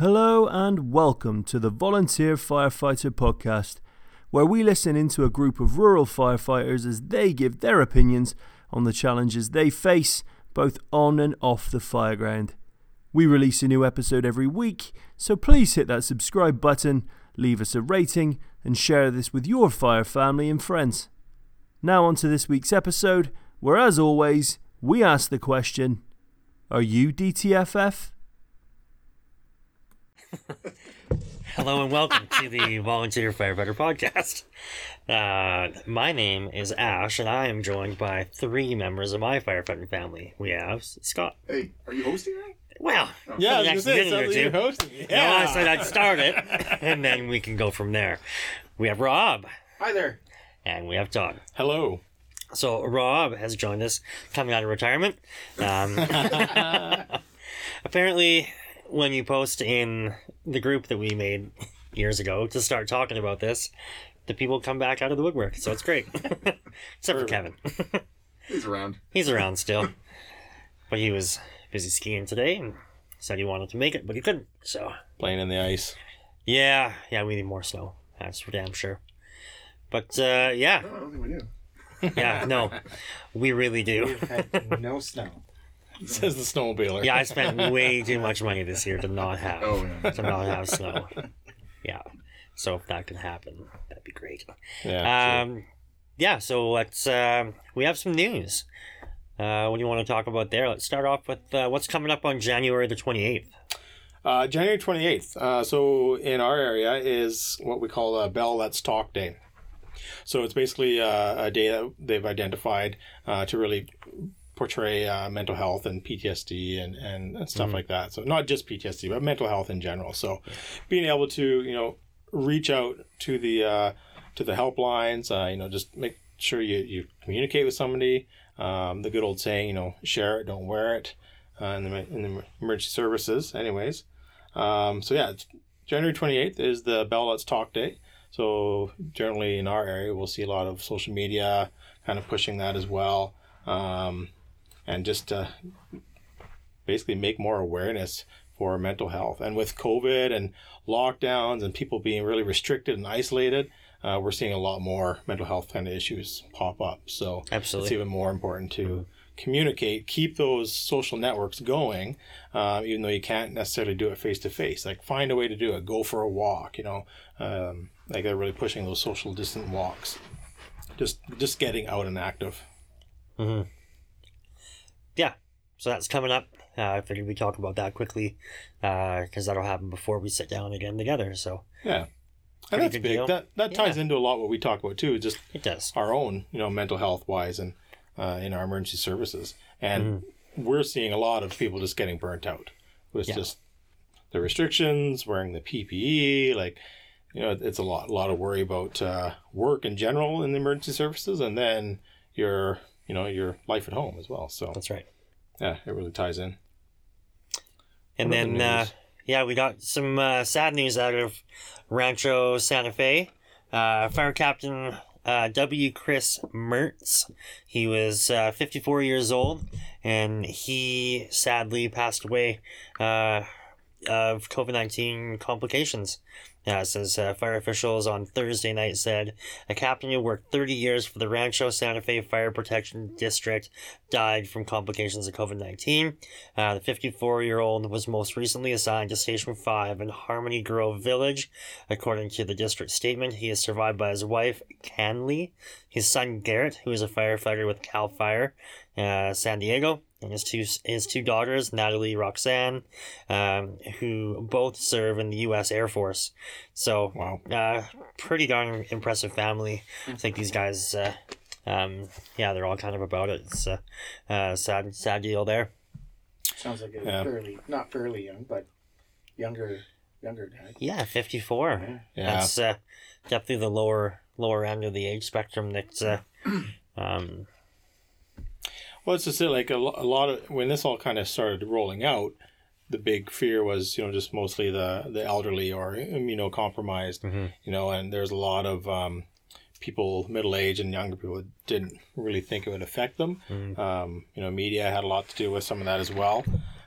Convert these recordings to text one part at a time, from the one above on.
Hello and welcome to the Volunteer Firefighter Podcast, where we listen into a group of rural firefighters as they give their opinions on the challenges they face both on and off the fireground. We release a new episode every week, so please hit that subscribe button, leave us a rating, and share this with your fire family and friends. Now, on to this week's episode, where as always, we ask the question Are you DTFF? Hello and welcome to the Volunteer Firefighter Podcast. Uh, my name is Ash, and I am joined by three members of my firefighting family. We have Scott. Hey, are you hosting that? Well, Yeah, I for was the gonna next say, minute or something you're two. hosting. No, I said I'd start it, and then we can go from there. We have Rob, Hi there. and we have Todd. Hello. So Rob has joined us coming out of retirement. Um, apparently, when you post in the group that we made years ago to start talking about this, the people come back out of the woodwork. So it's great. Except for Kevin. He's around. He's around still. But he was busy skiing today and said he wanted to make it, but he couldn't. So, Playing in the ice. yeah, yeah, we need more snow. That's for damn sure. But, uh, yeah, No, I don't think we do. yeah, no, we really do. We've had no snow. Says the snowmobiler. Yeah, I spent way too much money this year to not have Oh, yeah. to not have snow. Yeah. So if that can happen, that'd be great. Yeah. Um yeah, so let's um we have some news. Uh what do you want to talk about there? Let's start off with uh, what's coming up on January the 28th. Uh, January 28th. Uh, so in our area is what we call a Bell Let's Talk Day. So it's basically uh, a day that they've identified uh, to really portray uh, mental health and PTSD and, and, and stuff like that. So not just PTSD, but mental health in general. So being able to, you know, reach out to the uh, to the helplines, uh, you know, just make sure you, you communicate with somebody. Um, the good old saying, you know, share it, don't wear it uh, in, the, in the emergency services, anyways. Um, so yeah, it's January 28th is the Bell Let's Talk Day. So generally in our area, we'll see a lot of social media kind of pushing that as well. Um, and just uh, basically make more awareness for mental health. And with COVID and lockdowns and people being really restricted and isolated, uh, we're seeing a lot more mental health kind of issues pop up. So it's even more important to communicate, keep those social networks going, um, even though you can't necessarily do it face to face. Like find a way to do it. Go for a walk. You know, um, like they're really pushing those social distant walks. Just just getting out and active. Mhm. Yeah. So that's coming up. Uh, I figured we talk about that quickly because that'll happen before we sit down again together. So Yeah. And that's big. deal. That that ties Yeah. into a lot what we talk about too, just it does. our own, you know, mental health wise and uh, in our emergency services. And we're seeing a lot of people just getting burnt out with Yeah. just the restrictions, wearing the PPE, like you know, it's a lot a lot of worry about uh, work in general in the emergency services and then your you know, your life at home as well. So That's right. yeah, it really ties in. And What then, uh, yeah, we got some uh, sad news out of Rancho Santa Fe. Uh, Fire Captain uh, W. Chris Mertz. He was uh, 54 years old, and he sadly passed away uh, of COVID 19 complications. It says uh, fire officials on Thursday night said a captain who worked 30 years for the Rancho Santa Fe Fire Protection District died from complications of COVID 19. Uh, the 54 year old was most recently assigned to Station 5 in Harmony Grove Village. According to the district statement, he is survived by his wife, Canley, his son, Garrett, who is a firefighter with CAL FIRE uh, San Diego, and his two, his two daughters, Natalie Roxanne, um, who both serve in the U.S. Air Force. So, Wow. uh, pretty darn impressive family. I think these guys, uh, um, yeah, they're all kind of about it. It's a uh, sad, sad deal there. Sounds like a Yeah. fairly, not fairly young, but younger, younger guy. Yeah, fifty four. Yeah. Yeah. That's uh, definitely the lower lower end of the age spectrum. That's uh, um, Well, it's just it, like a, a lot of when this all kind of started rolling out, the big fear was you know just mostly the the elderly or immunocompromised, Mhm. you know, and there's a lot of um, people middle age and younger people didn't really think it would affect them. Mhm. Um, you know, media had a lot to do with some of that as well,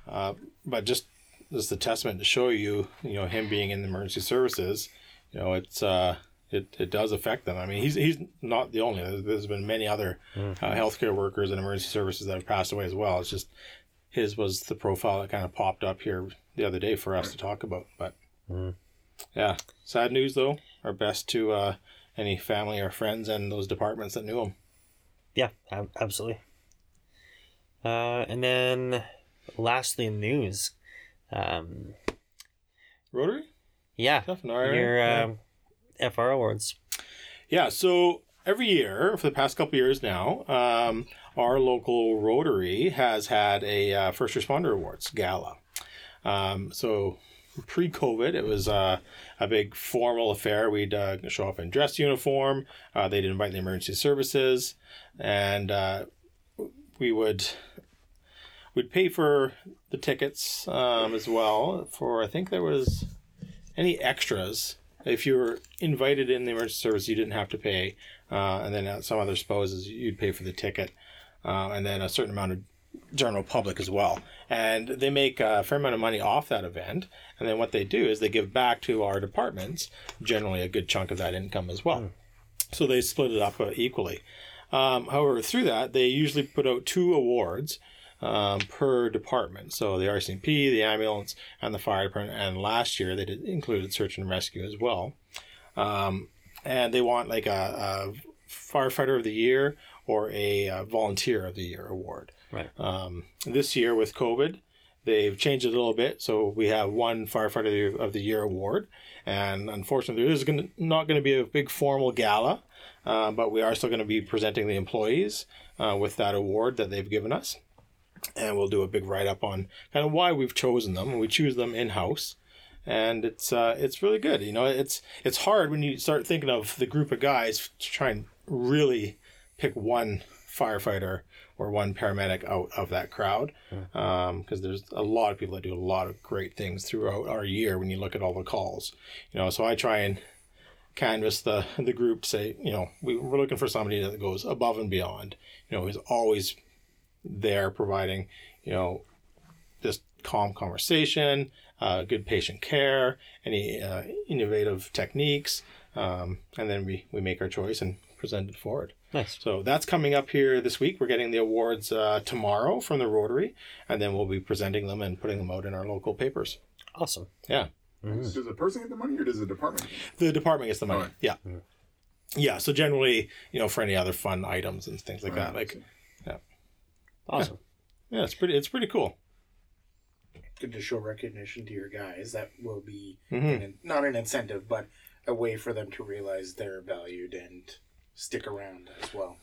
uh, but just just a testament to show you, you know, him being in the emergency services, you know, it's uh, it, it does affect them. I mean, he's he's not the only. There's, there's been many other uh, healthcare workers and emergency services that have passed away as well. It's just his was the profile that kind of popped up here the other day for us to talk about. But yeah, sad news though. Our best to uh, any family or friends and those departments that knew him. Yeah, ab- absolutely. Uh, and then lastly, news. Um, Rotary yeah, stuff in our your Yeah. um, FR awards. Yeah, so every year for the past couple years now, um, our local Rotary has had a uh, First Responder Awards gala. Um, so pre-COVID, it was uh, a big formal affair. We'd uh, show up in dress uniform. Uh, they'd invite the emergency services, and uh, we would we'd pay for the tickets um, as well. For I think there was any extras. If you were invited in the emergency service, you didn't have to pay, uh, and then at some other spouses, you'd pay for the ticket, uh, and then a certain amount of general public as well. And they make a fair amount of money off that event. And then what they do is they give back to our departments, generally a good chunk of that income as well. So they split it up uh, equally. Um, however, through that, they usually put out two awards um, per department. So the RCMP, the ambulance, and the fire department. And last year they did, included search and rescue as well. Um, and they want like a, a firefighter of the year or a, uh volunteer of the year award. Right. Um, this year with COVID, they've changed it a little bit. So we have one firefighter of the year award, and unfortunately, there is gonna, not going to be a big formal gala, uh, but we are still going to be presenting the employees uh, with that award that they've given us, and we'll do a big write up on kind of why we've chosen them. We choose them in house. And it's uh, it's really good, you know. It's it's hard when you start thinking of the group of guys to try and really pick one firefighter or one paramedic out of that crowd because there's a lot of people that do a lot of great things throughout our year when you look at all the calls you know so i try and canvas the the group to say you know we, we're looking for somebody that goes above and beyond you know who's always there providing you know just calm conversation uh, good patient care any uh, innovative techniques um, and then we, we make our choice and present it forward Nice. so that's coming up here this week. We're getting the awards uh, tomorrow from the Rotary, and then we'll be presenting them and putting them out in our local papers. Awesome. Yeah, Does the person get the money or does the department? the department gets the money. Alright. Yeah, yeah. So generally, you know, for any other fun items and things like that, like Awesome. yeah, it's pretty. It's pretty cool. Good to show recognition to your guys. That will be Mhm. an, not an incentive, but a way for them to realize they're valued and stick around as well.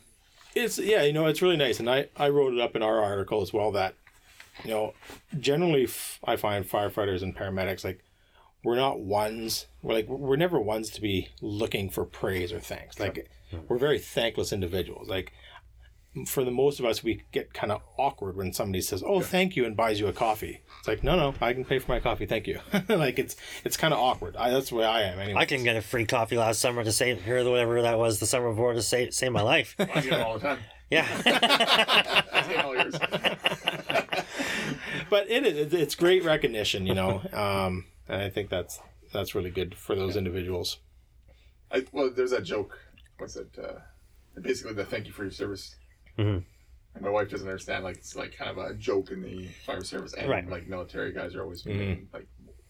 It's yeah, you know, it's really nice, and I I wrote it up in our article as well that you know, generally f- I find firefighters and paramedics like we're not ones. We're like we're never ones to be looking for praise or thanks. Like we're very thankless individuals. Like for the most of us, we get kind of awkward when somebody says, "Oh, thank you," and buys you a coffee. It's like, no, no, I can pay for my coffee, thank you. like it's it's kind of awkward. I, that's the way I am. Anyway, I can get a free coffee last summer to save or whatever that was the summer before to save save my life. I get it all the time. Yeah. I get all yours. but it is it's great recognition, you know. Um, and I think that's that's really good for those individuals. I, well, there's that joke. What's it? Uh, basically, the thank you for your service. Mhm. And my wife doesn't understand. Like it's like kind of a joke in the fire service, and Right. like military guys are always making like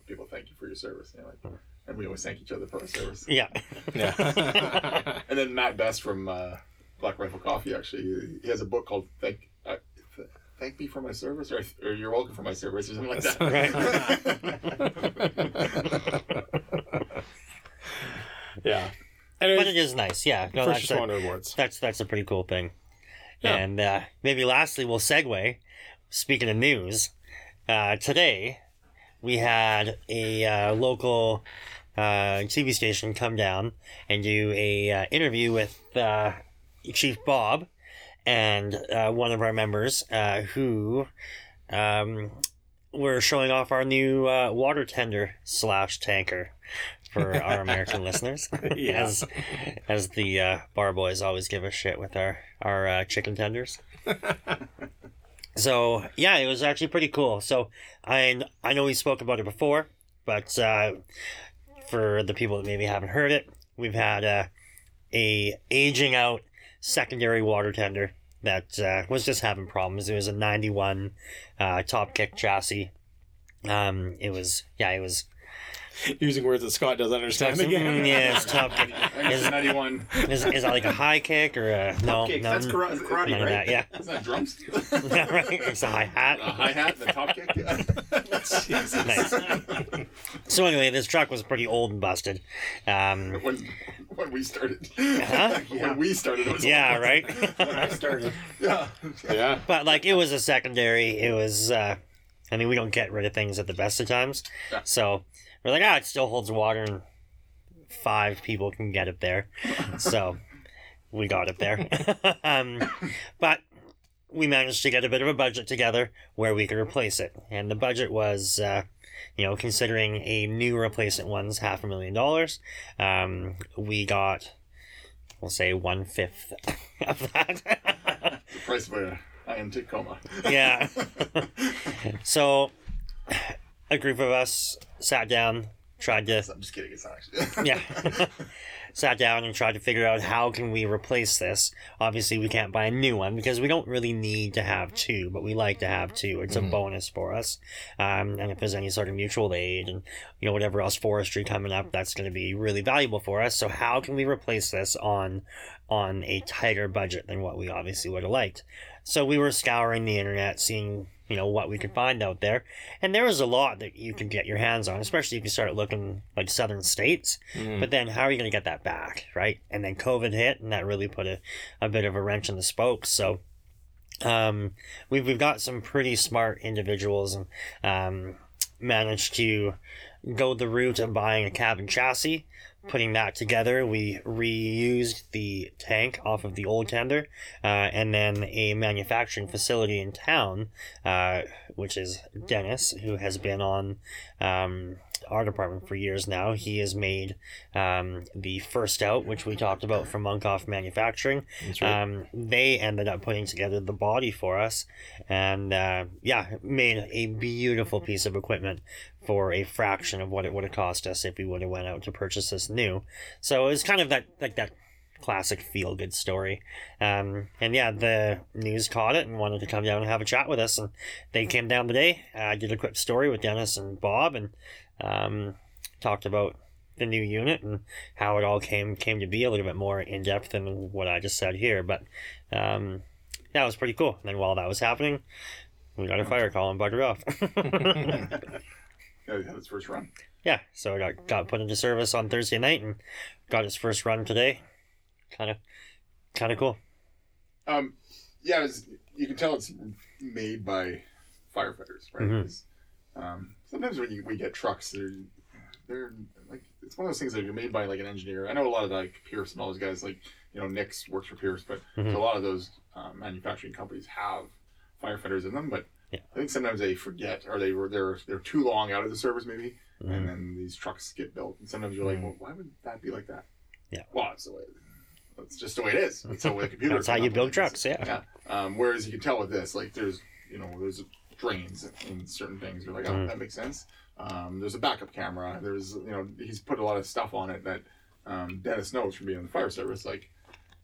people thank you for your service. You know, like, and we always thank each other for our service. yeah. Yeah. And then Mat Best from uh, Black Rifle Coffee actually, he has a book called "Thank uh, Thank Me for My Service" or, or "You're Welcome for My Service" or something like that. yeah. But it is nice. Yeah. No, first that's a, awards. that's that's a pretty cool thing. And uh, maybe lastly, we'll segue. Speaking of news, uh, today we had a uh, local uh, TV station come down and do a uh, interview with uh, Chief Bob and one of our members who um, were showing off our new water tender slash tanker for our American listeners, as as the uh, bar boys always give us shit with our our uh, chicken tenders. so yeah, it was actually pretty cool. So I I know we spoke about it before, but uh, for the people that maybe haven't heard it, we've had uh, a aging out secondary water tender that uh, was just having problems. It was a '91 uh, TopKick chassis. Um, it was yeah, it was Using words that Scott doesn't understand again. Mm, yeah, it's TopKick. Is Is, 91. is, is that like a high kick or a no? kick, no, that's karate, karate none right? that. Yeah, Isn't that drums? yeah, right. It's a high hat. A high hat, the TopKick. Nice. So anyway, this truck was pretty old and busted. Um, when when we started. Huh? When we started, it was yeah, right. When I started, Yeah. Yeah. but like, it was a secondary. It was. Uh, I mean, we don't get rid of things at the best of times, Yeah. so we're like, ah, it still holds water, and five people can get it there. So we got it there. um, but we managed to get a bit of a budget together where we could replace it, and the budget was. Uh, you know, considering a new replacement one's half a million dollars, um, we got, we'll say, one fifth of that. The price of a high-end Tacoma. yeah. so, a group of us sat down, tried to I'm just kidding. It's not actually. yeah. Sat down and tried to figure out how can we replace this. Obviously we can't buy a new one because we don't really need to have two but we like to have two. It's a bonus for us. Um, and if there's any sort of mutual aid and you know whatever else forestry coming up that's going to be really valuable for us. So how can we replace this on on a tighter budget than what we obviously would have liked? So we were scouring the internet seeing you know what we could find out there and there was a lot that you could get your hands on especially if you start looking like southern states but then how are you going to get that back, right? And then COVID hit, and that really put a, a bit of a wrench in the spokes. So um, we've, we've got some pretty smart individuals and um, managed to go the route of buying a cab and chassis. Putting that together, we reused the tank off of the old tender, uh, and then a manufacturing facility in town, uh, which is Dennis, who has been on um, our department for years now. He has made um, the first out, which we talked about from Monkoff Manufacturing. That's right. Um, they ended up putting together the body for us, and uh, yeah, made a beautiful piece of equipment for a fraction of what it would have cost us if we would have went out to purchase this new. So it was kind of that like that classic feel good story. Um, and yeah, the news caught it and wanted to come down and have a chat with us, and they came down today. I did a quick story with Dennis and Bob, and um, talked about the new unit and how it all came came to be a little bit more in depth than what I just said here. But um, that was pretty cool. And then while that was happening, we got a fire call and buggered off. Yeah, it had its first run. yeah, so it got got put into service on Thursday night and got its first run today. Kind of, kind of cool. Um, yeah, it's, you can tell it's made by firefighters, right? Mhm. 'Cause, Um, sometimes when you, we get trucks, they're they're like it's one of those things that are made by like an engineer. I know a lot of like Pierce and all those guys, like you know Nick's works for Pierce, but Mhm. a lot of those um, manufacturing companies have firefighters in them. But Yeah. I think sometimes they forget, or they were they're they're too long out of the service maybe, Mhm. and then these trucks get built, and sometimes you're like, well, why would that be like that? Yeah. well, it's the way. That's just the way it is. It's the way the computer. That's how you build trucks. Yeah. Yeah. Um, whereas you can tell with this, like there's, you know, there's drains in certain things. You're like, oh, Mhm. that makes sense. Um, there's a backup camera. There's, you know, he's put a lot of stuff on it that um, Dennis knows from being in the fire service. Like,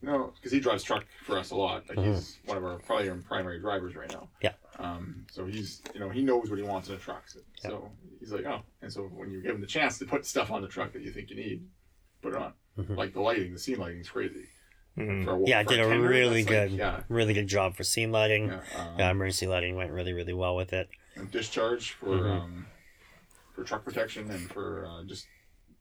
you know, because he drives truck for us a lot. Like he's one of our probably our primary drivers right now. Mm-hmm. Yeah. Um, so he's, you know, he knows what he wants in a truck. So, so he's like, oh, and so when you give him the chance to put stuff on the truck that you think you need, put it on. Mhm. Like the lighting, the scene lighting is crazy. Mhm. Yeah, for did a tender, really that's like- good, yeah. really good job for scene lighting. Yeah, um, Yeah, emergency lighting went really, really well with it. and discharge for Mhm. um, for truck protection and for uh, just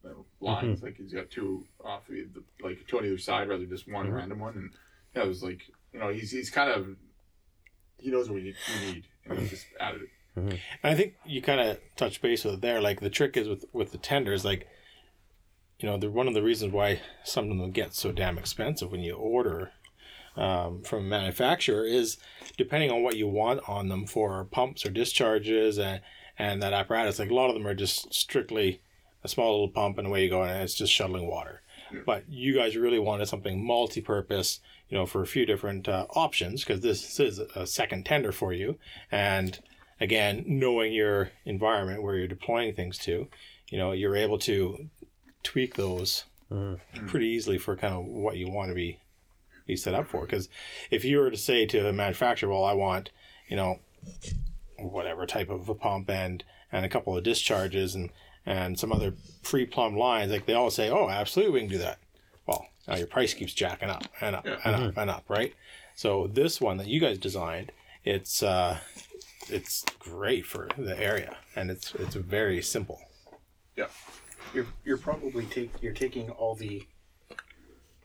uh, lines. Mm-hmm. Like he's got two off the, the like two on either side rather than just one Mhm. random one. And yeah, it was like you know he's he's kind of he knows what we need, we need and he just added it. And I think you kind of touch base with it there. Like the trick is with with the tenders, like you know, they're one of the reasons why some of them get so damn expensive when you order um, from a manufacturer is depending on what you want on them for pumps or discharges and and that apparatus. Like a lot of them are just strictly a small little pump and away you go, and it's just shuttling water. but you guys really wanted something multi-purpose, you know, for a few different uh, options because this is a second tender for you, and again, knowing your environment where you're deploying things to, you know, you're able to tweak those pretty easily for kind of what you want to be be set up for. Because if you were to say to a manufacturer, "Well, I want, you know, whatever type of a pump and and a couple of discharges and and some other pre-plumbed lines," like they all say, "Oh, absolutely, we can do that." Well, now your price keeps jacking up and up and up and up, right? So this one that you guys designed, it's uh, it's great for the area and it's it's very simple. Yeah. You're you're probably take you're taking all the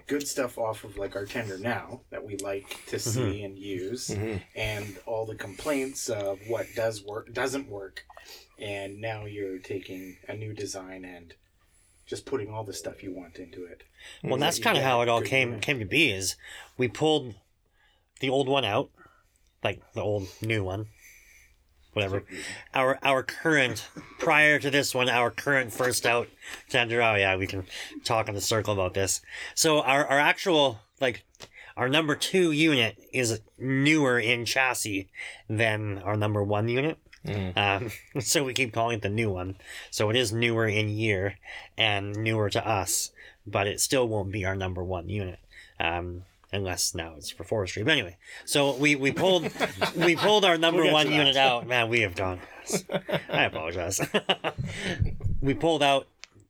good stuff off of like our tender now that we like to mm-hmm. see and use, mm-hmm. and all the complaints of what does work doesn't work, and now you're taking a new design and just putting all the stuff you want into it. Well, that's you kind of how it all came came to be. Is we pulled the old one out, like the old new one, whatever. Our our current prior to this one, our current first out tender. Oh yeah, we can talk in the circle about this. So our our actual like our number two unit is newer in chassis than our number one unit. Um, so we keep calling it the new one. So it is newer in year and newer to us, but it still won't be our number one unit. Um, unless now it's for forestry. But anyway, so we, we pulled we pulled our number We'll one unit out. Man, we have gone. I apologize. we pulled out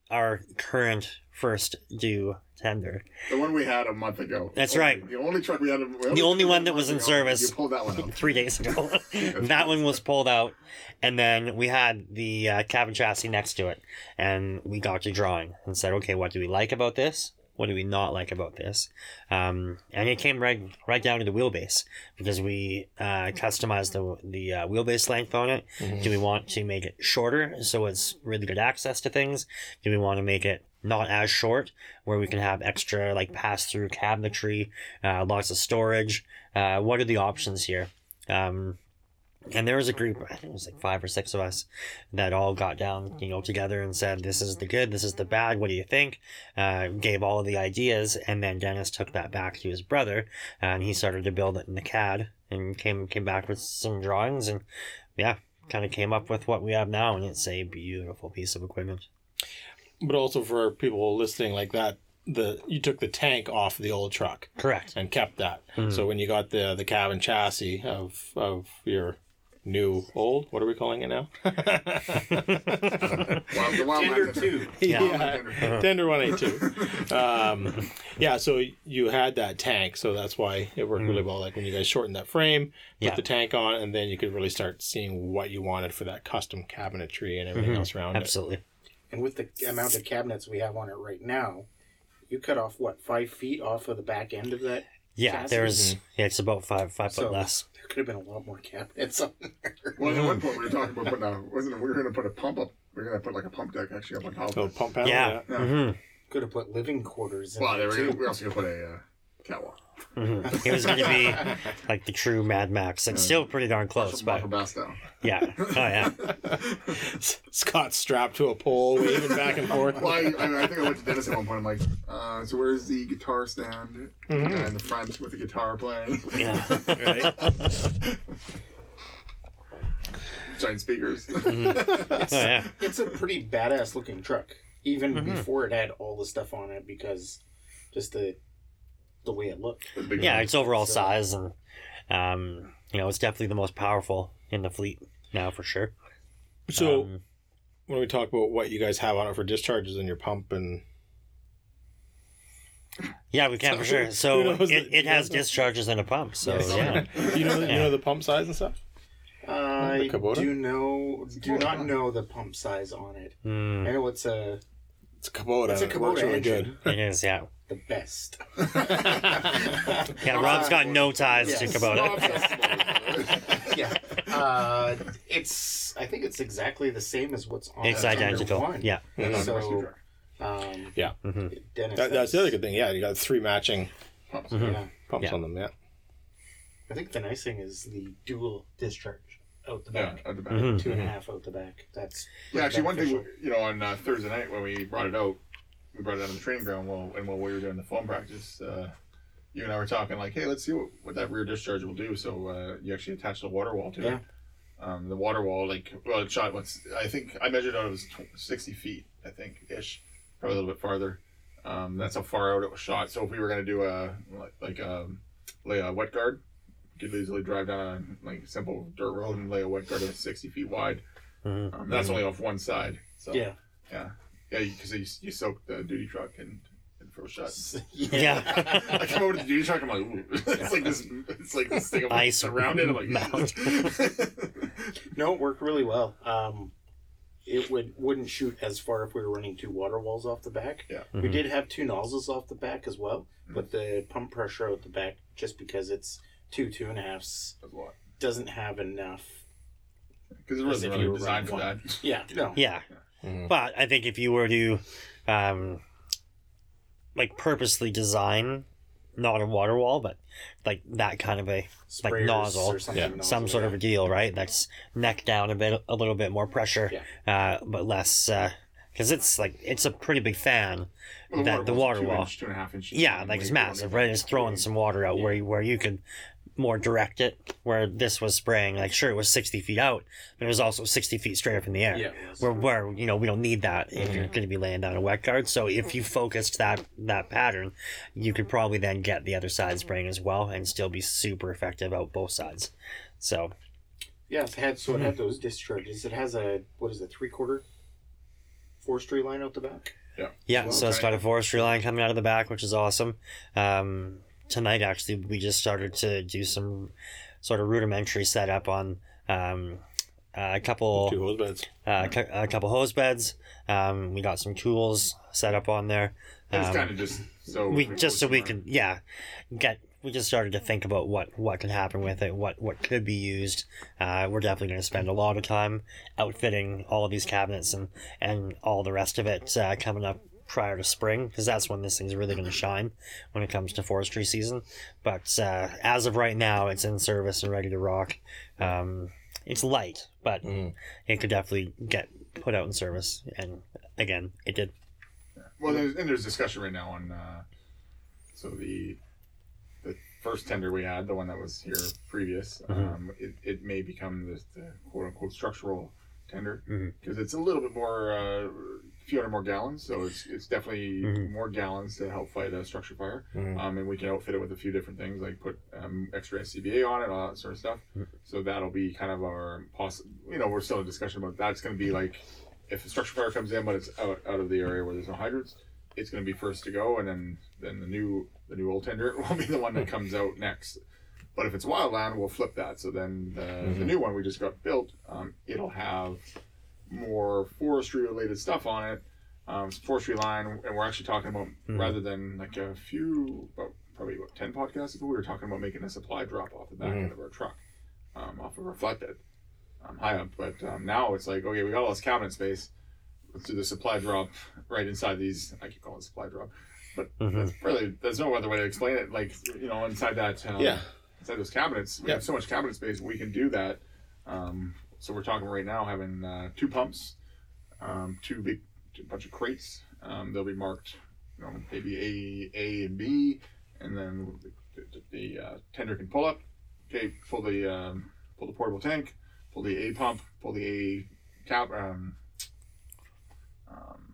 our current first due tender. The one we had a month ago. That's Only- right. The only truck we had. The only one that was in service. You pulled that one out. three days ago. that one was pulled out, and then we had the uh, cab and chassis next to it, and we got to drawing and said, okay, what do we like about this? What do we not like about this? Um, and it came right right down to the wheelbase because we uh, customized the the uh, wheelbase length on it. Do we want to make it shorter so it's really good access to things? Do we want to make it not as short where we can have extra like pass through cabinetry, uh, lots of storage? Uh, what are the options here? Um, and there was a group, I think it was like five or six of us, that all got down, you know, together and said, "This is the good, this is the bad. What do you think?" Uh, gave all of the ideas, and then Dennis took that back to his brother, and he started to build it in the CAD, and came came back with some drawings, and yeah, kind of came up with what we have now, and it's a beautiful piece of equipment. But also for people listening like that, the you took the tank off the old truck Correct. and kept that. So when you got the the cab and chassis of of your new old, what are we calling it now? Wild, the wild Tender man- two. yeah, tender one eight two. Um, yeah, so you had that tank, so that's why it worked really well. Like when you guys shortened that frame, put Yeah. the tank on, and then you could really start seeing what you wanted for that custom cabinetry and everything else around it. Absolutely. And with the amount of cabinets we have on it right now, you cut off what five feet off of the back end of that. Yeah, Chassis? there's yeah, it's about five five foot less. there could have been a lot more cabinets on there. Well, at one point we were talking about putting a, wasn't it, we were going to put a pump up. We are going to put like a pump deck actually up on top. So of it. pump panel, Yeah. Yeah. hmm Could have put living quarters in Well, there there we, too. we also going to put a uh, catwalk. hmm It was going to be like the true Mad Max. It's still pretty darn close, but bass yeah. Oh yeah. Scott strapped to a pole, waving back and forth. Well, I, I, I think I went to Dennis at one point. I'm like, uh, so where's the guitar stand and the front with the guitar playing? Yeah. Right? Giant speakers. Oh yeah. It's a pretty badass looking truck, even Mm-hmm. before it had all the stuff on it, because just the the way it looked. Yeah, its overall So- size and um, you know, it's definitely the most powerful in the fleet now for sure. So Um, when we talk about what you guys have on it for discharges in your pump and yeah, we can for sure. So it, that- it has discharges and a pump. So Yes. yeah. you know you Yeah. know the pump size and stuff. I do know, do not know the pump size on it. Mm, I know it's a It's a Kubota. It's a and it works really engine. good. it is, yeah. The best. Yeah, Rob's got no ties to Yes. Kubota. yeah, uh, it's. I think it's exactly the same as what's on. It's the Thunder identical. One. Yeah. And on the So, um, Yeah. Mhm. Dennis, That, that's the other good thing. Yeah, you got three matching Pumps. Yeah, pumps Yeah. on them. Yeah. I think the nice thing is the dual discharge out the Yeah, back, at the back. Mhm. two and a half out the back. That's Yeah, actually, one thing beneficial. you know on uh, Thursday night when we brought it out, we brought it out on the training ground. While and while we were doing the foam practice, uh, you and I were talking like, hey, let's see what, what that rear discharge will do. So uh, you actually attach the water wall to Yeah. it. Um, the water wall, like, well, it shot. What's I think I measured out it was tw- sixty feet. I think ish, probably a little bit farther. Um, that's how far out it was shot. So if we were gonna do a like, like um, lay a wet guard, you could easily drive down a like simple dirt road and lay a wet guard that's sixty feet wide. Mhm. Um, that's only off one side. So Yeah. yeah, yeah, because you, you soak the duty truck and and throw shots. Yeah. I come over to the duty truck. I'm like, Ooh. it's like this. It's like this thing of Ice around it. I'm like, mound. No, it worked really well. Um, it would wouldn't shoot as far if we were running two water walls off the back. Yeah. We Mhm. did have two nozzles off the back as well, but the pump pressure out the back, just because it's two two and a halfs, That's a lot. doesn't have enough. Because it wasn't really designed for that. Yeah, no. Yeah. Mhm. But I think if you were to, um, like purposely design, not a water wall, but like that kind of a Like nozzle. Yeah. nozzle, some sort of a deal, right? That's neck down a bit, a little bit more pressure, uh, but less, because it's like it's a pretty big fan. Well, That- the water wall. inch, two and a half inches. Yeah, like it's massive, right? It's throwing some water out where you, where you could more direct it. Where this was spraying, like sure it was sixty feet out, but it was also sixty feet straight up in the air. Yeah. Where, where you know we don't need that if you're going to be laying down a wet guard. So if you focused that that pattern, you could probably then get the other side spraying as well and still be super effective out both sides. So Yeah, it had so it had those discharges. It has a what is it, three quarter forestry line out the back. yeah, Well, so it's got a forestry line coming out of the back, which is awesome. Um, tonight actually we just started to do some sort of rudimentary setup on um, a couple Two hose beds. uh, cou- a couple hose beds. Um, we got some tools set up on there. It was Um, kind of just so we if just so go we somewhere- could yeah get we just started to think about what what could happen with it what what could be used uh, we're definitely going to spend a lot of time outfitting all of these cabinets and and all the rest of it uh, coming up prior to spring because that's when this thing's really going to shine when it comes to forestry season but uh, as of right now it's in service and ready to rock um, it's light but Mhm. it could definitely get put out in service and again it did Well, there's, and there's discussion right now on uh, so the the first tender we had, the one that was here previous, Mhm. um, it, it may become the, the quote unquote structural tender because it's a little bit more, uh, few hundred more gallons, so it's it's definitely Mhm. more gallons to help fight a structure fire. Mhm. Um, and we can outfit it with a few different things, like put um, extra SCBA on it, all that sort of stuff. Mhm. So that'll be kind of our poss. You know, we're still in discussion about that. It's going to be like if a structure fire comes in, but it's out, out of the area where there's no hydrants, it's going to be first to go, and then then the new the new old tender will be the one that comes out next. But if it's wildland, we'll flip that. So then the, the Mhm. new one we just got built, um, it'll have more forestry related stuff on it. Um, forestry line, and we're actually talking about Mhm. rather than like a few, about probably about ten podcasts ago, we were talking about making a supply drop off the back Mhm. end of our truck, um, off of our flatbed, um, high up. But um, now it's like, okay, we got all this cabinet space. Let's do the supply drop right inside these. I keep calling it supply drop, but Mhm. that's really there's no other way to explain it. Like you know, inside that um, Yeah. inside those cabinets, we have so much cabinet space, we can do that. Um, so we're talking right now having uh, two pumps, um, two big, a bunch of crates. Um, they'll be marked, you know, maybe A, A and B, and then the, the, the uh, tender can pull up. Okay, pull the um, pull the portable tank, pull the A pump, pull the A cap um, um,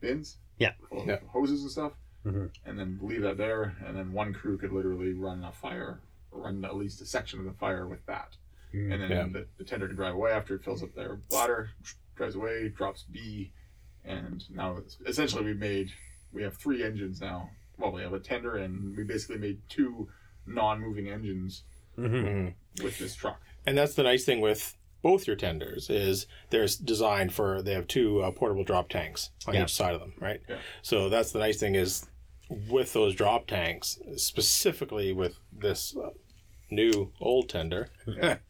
bins. Yeah. full Yeah. hoses and stuff, Mhm. and then leave that there, and then one crew could literally run a fire, run at least a section of the fire with that and then Yeah. the, the tender can drive away after it fills up their bladder, drives away, drops B, and now essentially we've made we have three engines now. Well, we have a tender, and we basically made two non-moving engines Mhm. Mhm. with this truck. And that's the nice thing with both your tenders is they're designed for they have two uh, portable drop tanks on Yeah. each side of them, right? Yeah. So that's the nice thing is with those drop tanks, specifically with this uh, new old tender,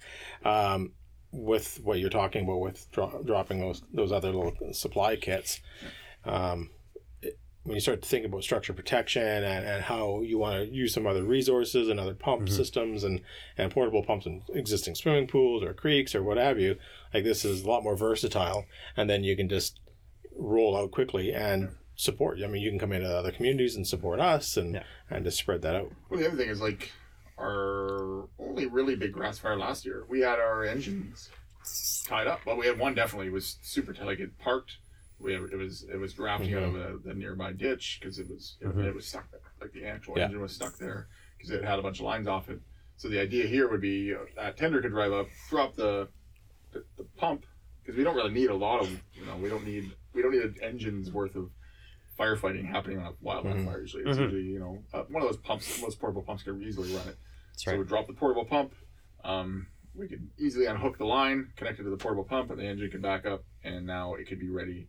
um, with what you're talking about with dro- dropping those those other little supply kits. Um, it- when you start to think about structure protection and, and how you want to use some other resources and other pump Mhm. systems and, and portable pumps in existing swimming pools or creeks or what have you, like this is a lot more versatile. And then you can just roll out quickly and support. I mean, you can come into other communities and support us, and Yeah. and to spread that out. Well, the other thing is like our only really big grass fire last year. We had our engines tied up. Well, we had one definitely was super tight. Like it parked. We had, it was it was drafting out of the, the nearby ditch because it was it, Mhm. it was stuck there. Like the actual Yeah. engine was stuck there because it had a bunch of lines off it. So the idea here would be uh, that tender could drive up, drop the the, the pump because we don't really need a lot of you know we don't need we don't need an engine's worth of firefighting happening on a wildland Mhm. fire usually. It's Mhm. usually you know uh, one of those pumps, most portable pumps can easily run it. So right. we drop the portable pump. Um, we could easily unhook the line, connect it to the portable pump, and the engine could back up, and now it could be ready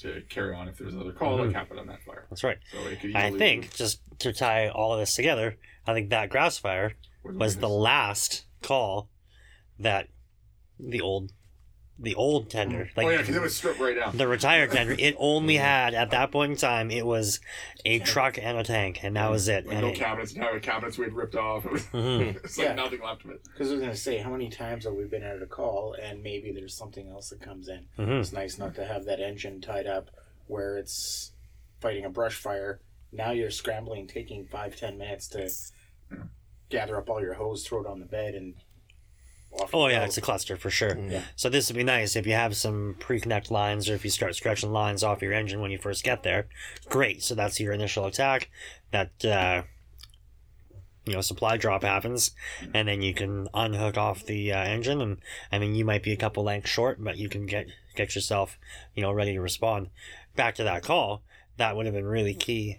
to carry on if there's another call like happened on that fire. That's right. So it could easily Mm-hmm. I think just to tie all of this together, I think that grass fire be- was the last call that the old, the old tender, like oh yeah, because it was stripped right down. the retired tender, it only had at that point in time it was a truck and a tank, and that was it. Like And no it, cabinets, entire cabinets we had ripped off. It was, Mhm. it's like Yeah. nothing left of it. Because I was going to say, how many times have we been at a call and maybe there's something else that comes in? Mhm. It's nice not to have that engine tied up where it's fighting a brush fire. Now you're scrambling, taking five, ten minutes to Yeah. gather up all your hose, throw it on the bed, and off Oh yeah, it's a cluster for sure. Yeah. So this would be nice if you have some pre-connect lines, or if you start stretching lines off your engine when you first get there. Great. So that's your initial attack. That uh, you know supply drop happens, and then you can unhook off the uh, engine, and I mean you might be a couple lengths short, but you can get get yourself you know ready to respond. Back to that call, that would have been really key.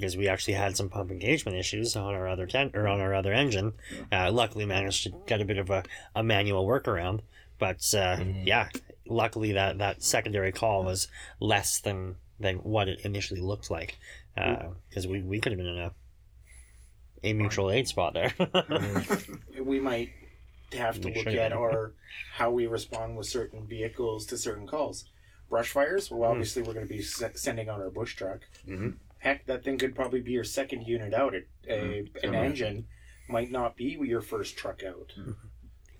Because we actually had some pump engagement issues on our other ten or on our other engine, uh, luckily managed to get a bit of a, a manual workaround. But uh, Mhm. yeah, luckily that, that secondary call was less than, than what it initially looked like. Because we, we could have been in a a mutual aid spot there. we might have to Make look at our how we respond with certain vehicles to certain calls. Brush fires. Well, Mhm. obviously we're going to be se- sending out our bush truck. Mhm. Heck, that thing could probably be your second unit out. It, a, Mhm. An Yeah. engine might not be your first truck out.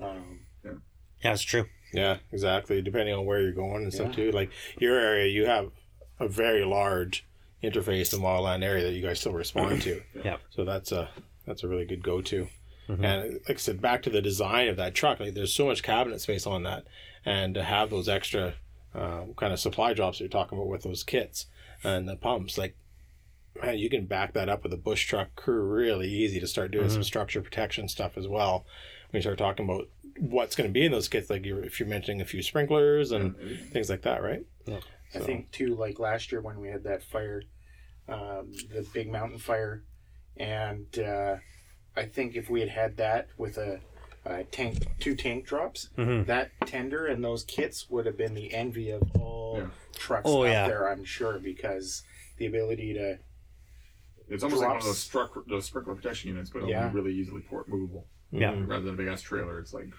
Um, yeah, it's true. Yeah, exactly. Depending on where you're going and stuff Yeah. too. Like your area, you have a very large interface and wildland area that you guys still respond to. Yeah. So that's a that's a really good go to. Mhm. And like I said, back to the design of that truck, like there's so much cabinet space on that, and to have those extra uh, kind of supply drops that you're talking about with those kits and the pumps, like man, you can back that up with a bush truck crew really easy to start doing some structure protection stuff as well. When you start talking about what's going to be in those kits, like you're, if you're mentioning a few sprinklers and things like that, right? I So- think too, like last year when we had that fire, um, the big mountain fire, and uh, I think if we had had that with a, a tank, two tank drops, Mhm. that tender and those kits would have been the envy of all Yeah. trucks Oh, out yeah. there. I'm sure because the ability to It's almost like one of Drops. those struck those sprinkler protection units, but Yeah. only really easily port movable. Yeah. Mhm. Rather than a big ass trailer, it's like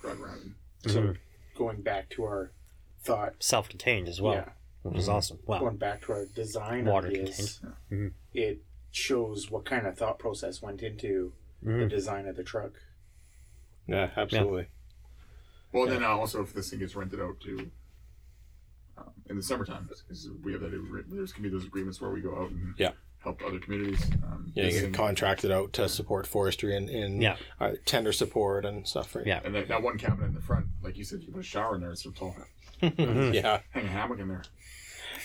drive around. so Mhm. going back to our thought, Self-contained as well, yeah, which is Mhm. awesome. Wow. going back to our design Water ideas, contained. Mhm. it shows what kind of thought process went into the Mhm. design of the truck. Yeah, absolutely. Well, then uh, also if this thing gets rented out to um, in the summertime, we have that. There's gonna be those agreements where we go out and Yeah. Help other communities. Um, Yeah, you this get contracted out to support forestry and, and Yeah. uh, tender support and stuff, right? Yeah. And that, that one cabinet in the front, like you said, you put a shower in there. It's so tall. Mhm. yeah, Hang a hammock in there.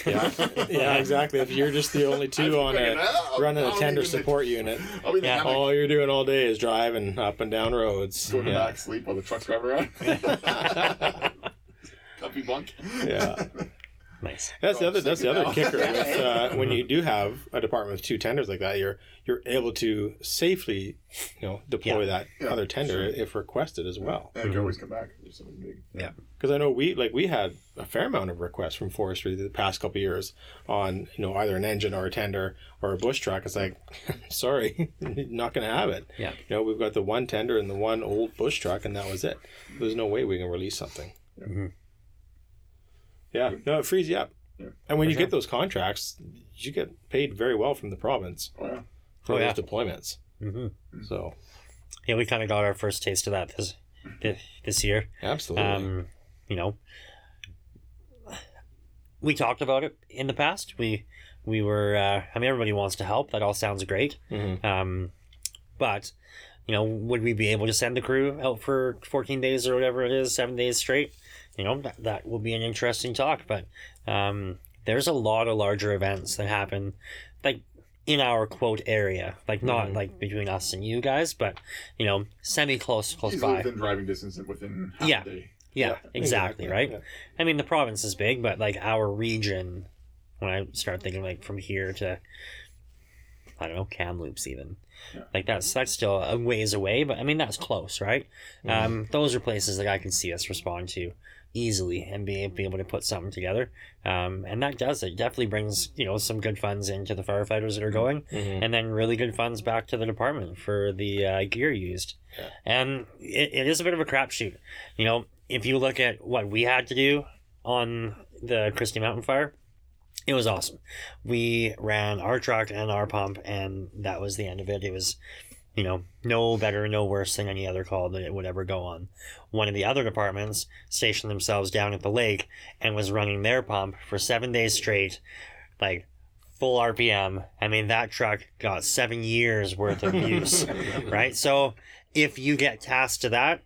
yeah, yeah, exactly. If you're just the only two on figured, a "Oh, running a I'll tender be in the- support unit, I'll be in the Yeah. hammock. all you're doing all day is driving up and down roads. Go in the Yeah, back, sleep while the truck's driving around. Comfy bunk. yeah. Nice. That's the other. That's the other kicker now. with uh, when you do have a department with two tenders like that. You're you're able to safely, you know, deploy Yeah. that Yeah, other tender sure. if requested as well. And it can always come back if there's something big. Because I know we like we had a fair amount of requests from forestry the past couple of years on you know either an engine or a tender or a bush truck. It's like, sorry, not going to have it. Yeah. You know we've got the one tender and the one old bush truck, and that was it. There's no way we can release something. Mhm. Yeah, no, it frees you up. Yeah. And when For you sure. get those contracts, you get paid very well from the province Oh yeah. for Oh, those yeah. deployments. hmm So Yeah, we kind of got our first taste of that this this, this year. absolutely. Um, you know, we talked about it in the past. We we were. Uh, I mean, everybody wants to help. That all sounds great. Mhm. Um, but you know, would we be able to send the crew out for fourteen days or whatever it is, seven days straight? You know, that that will be an interesting talk. But um, there's a lot of larger events that happen, like in our quote area, like not Mhm. like between us and you guys, but you know, semi close, close Easily by. within driving distance and within half Yeah. a day. Yeah, exactly, right? Yeah. I mean, the province is big, but like our region, when I start thinking like from here to, I don't know, Kamloops even, Yeah. like that's that's still a ways away, but I mean that's close, right? Mm-hmm. Um, those are places that I can see us respond to easily and be, be able to put something together. Um, and that does it. Definitely brings you know some good funds into the firefighters that are going, Mhm. and then really good funds back to the department for the uh, gear used. Yeah. And it, it is a bit of a crapshoot. You know, if you look at what we had to do on the Christie Mountain Fire, it was awesome. We ran our truck and our pump, and that was the end of it. It was, you know, no better, no worse than any other call that it would ever go on. One of the other departments stationed themselves down at the lake and was running their pump for seven days straight, like full RPM. I mean, that truck got seven years worth of use, right? So if you get tasked to that,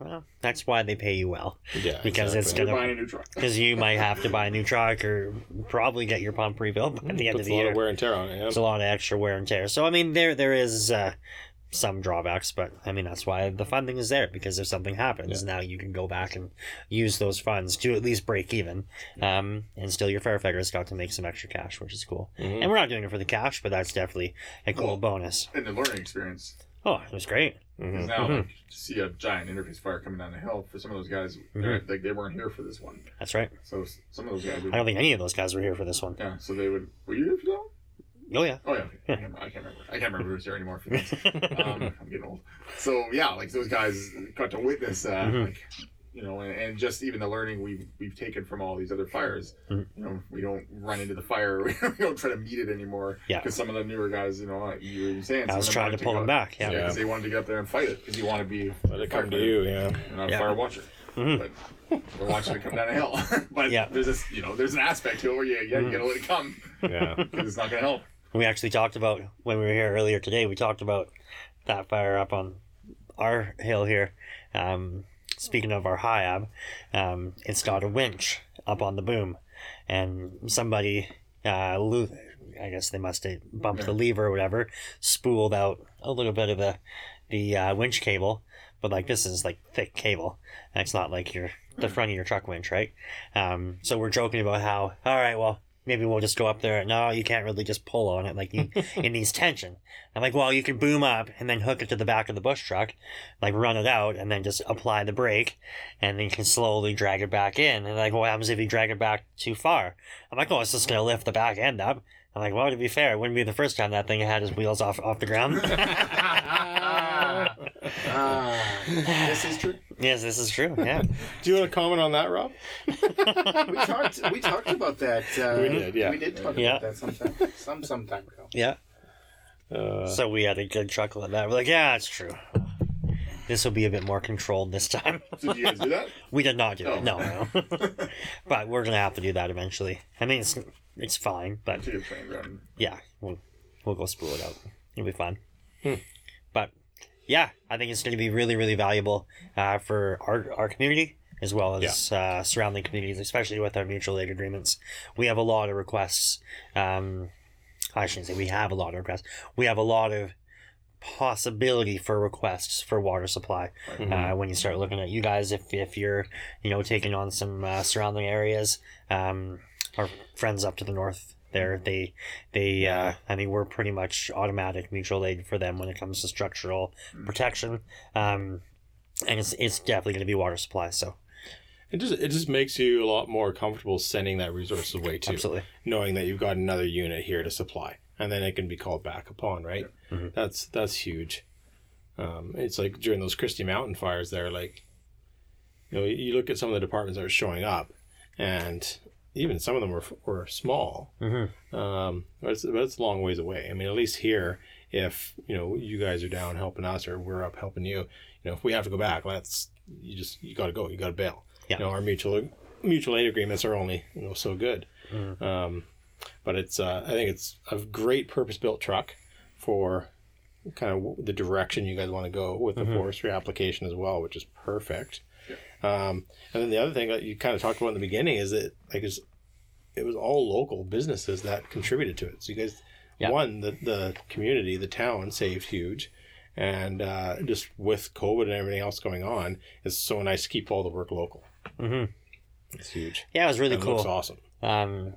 well, that's why they pay you well Yeah, because it's You're gonna buying a new truck. because you might have to buy a new truck or probably get your pump rebuilt by the end Puts of a the lot year. of wear and tear on it. There's Yeah. a lot of extra wear and tear. So I mean, there there is uh, some drawbacks, but I mean that's why the funding is there because if something happens, now you can go back and use those funds to at least break even, um, and still your firefighters got to make some extra cash, which is cool. Mhm. And we're not doing it for the cash, but that's definitely a cool Well, bonus. And the learning experience. Oh, it was great. Because Mhm. now, like, to see a giant interface fire coming down the hill, for some of those guys, they're like they weren't here for this one. That's right. So s- some of those guys I would, don't think any of those guys were here for this one. yeah. So they would. Were you here for that one? Oh yeah. Oh yeah. Okay. I, can't, I can't remember. I can't remember who's here anymore. For this. um, I'm getting old. So yeah, like those guys got to witness, uh, Mhm. like you know, and, and just even the learning we've we've taken from all these other fires. Mhm. You know, we don't run into the fire. We don't try to meet it anymore. Yeah. Because some of the newer guys, you know, like you were saying, I was trying to pull them back. Yeah. Yeah, Yeah. because they wanted to get up there and fight it because you want to be Let it come to you. Yeah. and not a fire watcher. Mhm. But we're watching it come down a hill. but Yeah. there's this, you know, there's an aspect to it where you, yeah, you gotta let it come Yeah. because it's not gonna help. We actually talked about when we were here earlier today. We talked about that fire up on our hill here. Um, speaking of our high ab, um, it's got a winch up on the boom, and somebody, uh, lo- I guess they must have bumped the lever or whatever, spooled out a little bit of the the uh, winch cable. But like this is like thick cable. It's not like your the front of your truck winch, right? Um, so we're joking about how all right, well maybe we'll just go up there. No, you can't really just pull on it. Like you, it needs tension. I'm like, well, you can boom up and then hook it to the back of the bush truck, like run it out and then just apply the brake, and then you can slowly drag it back in. And like, what happens if you drag it back too far? I'm like, oh, it's just gonna lift the back end up. I'm like, well, to be fair, it wouldn't be the first time that thing had his wheels off off the ground. Ah, this is true. yes, this is true. Yeah. Do you want to comment on that, Rob? We talked. We talked about that. Uh, We did, yeah. We did talk Yeah. about that sometime. Some some time ago. Yeah. Uh, So we had a good chuckle at that. We're like, yeah, it's true. This will be a bit more controlled this time. So do you guys do that? We did not do Oh. it. No, no. but we're gonna have to do that eventually. I mean, it's it's fine, but Take a train run. yeah, we'll we'll go spool it out. It'll be fun. Hmm. But yeah, I think it's going to be really really valuable uh, for our our community as well as uh, surrounding communities, especially with our mutual aid agreements. We have a lot of requests. Um, I shouldn't say we have a lot of requests. We have a lot of possibility for requests for water supply uh, when you start looking at you guys if, if you're you know taking on some uh, surrounding areas um, our friends up to the north there they they uh, i mean we're pretty much automatic mutual aid for them when it comes to structural protection um, and it's, it's definitely going to be water supply so it just it just makes you a lot more comfortable sending that resource away too, absolutely knowing that you've got another unit here to supply, and then it can be called back upon. Right? Mhm. That's that's huge. Um, it's like during those Christie Mountain fires, there, like, you know, you look at some of the departments that are showing up, and even some of them were were small. mm-hmm. Um, but it's, but it's a long ways away. I mean, at least here, if you know you guys are down helping us or we're up helping you, you know, if we have to go back, let's you just you got to go, you got to bail. Yeah. You know, our mutual mutual aid agreements are only you know so good. Um, but it's uh, I think it's a great purpose built truck for kind of the direction you guys want to go with the forestry application as well, which is perfect. Um, and then the other thing that you kind of talked about in the beginning is that like it's, it was all local businesses that contributed to it. So you guys, Yeah. one the the community, the town saved huge, and uh, just with COVID and everything else going on, it's so nice to keep all the work local. hmm It's huge. Yeah, it was really And it cool. looks awesome. um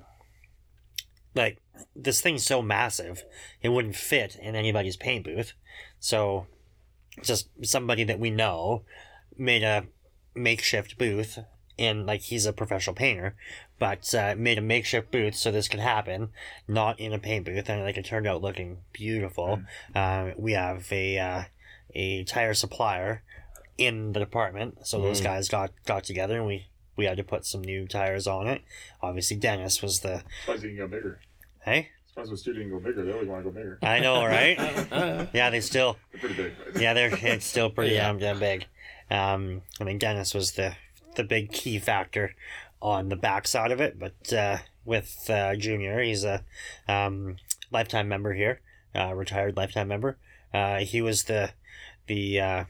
like this thing's so massive it wouldn't fit in anybody's paint booth so just somebody that we know made a makeshift booth and like he's a professional painter but uh, made a makeshift booth so this could happen not in a paint booth and like it turned out looking beautiful uh, we have a uh, a tire supplier in the department so those Mm. guys got got together and we we had to put some new tires on it obviously dennis was the Surprised you can go bigger. hey Surprised with studio can go bigger. They always want to go bigger. i know right yeah they still They're pretty big. But yeah they're it's still pretty Yeah. damn big um i mean dennis was the the big key factor on the backside of it but uh with uh junior he's a um lifetime member here uh retired lifetime member uh he was the the uh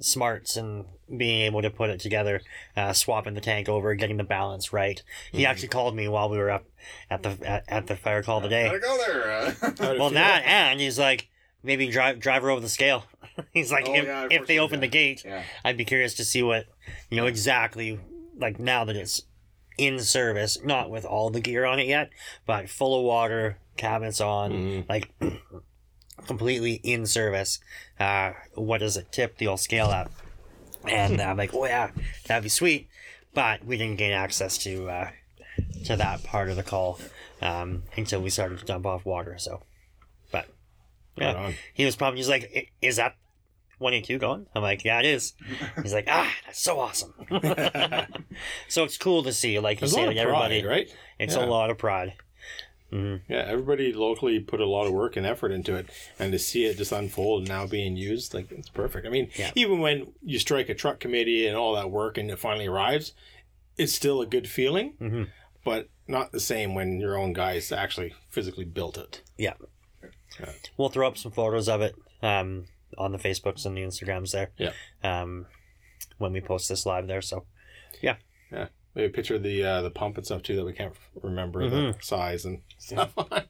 smarts and being able to put it together uh swapping the tank over getting the balance right he actually called me while we were up at the at, at the fire call today Gotta go there. Uh, well, feel? that and he's like, maybe drive drive her over the scale. he's like, Oh, if, yeah, if they he open the gate, yeah. I'd be curious to see what you know exactly like now that it's in service, not with all the gear on it yet, but full of water, cabinets on, Mhm. like completely in service. Uh, what does it tip the old scale up? And I'm like, oh yeah, that'd be sweet, but we didn't gain access to uh, to that part of the call um, until we started to dump off water. So, yeah, he was probably just like, "Is that 182 going?" I'm like, "Yeah, it is." He's like, "Ah, that's so awesome." so it's cool to see, like you There's say, like of everybody. pride, right? It's Yeah. a lot of pride. hmm Yeah, everybody locally put a lot of work and effort into it, and to see it just unfold and now being used, like it's perfect. I mean, Yeah. even when you strike a truck committee and all that work and it finally arrives, it's still a good feeling, hmm but not the same when your own guys actually physically built it. Yeah. Yeah. We'll throw up some photos of it um, on the Facebooks and the Instagrams there. Yeah. Um, when we post this live there, so yeah. Yeah. Maybe a picture of the uh, the pump and stuff too that we can't remember the size and stuff. on.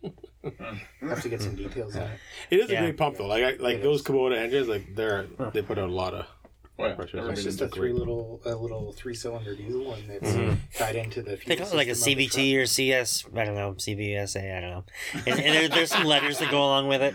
Have to get some details on it. it is Yeah. a great pump though. Like I, like It those is. Kubota engines, like they're they put out a lot of. Oh, yeah. Pressure. Never just a three little, a little three cylinder diesel, and it's Mm-hmm. tied into the. they fuel call it like a system of the CVT or CS. I don't know CVSA. I don't know. And, and there, there's some letters that go along with it.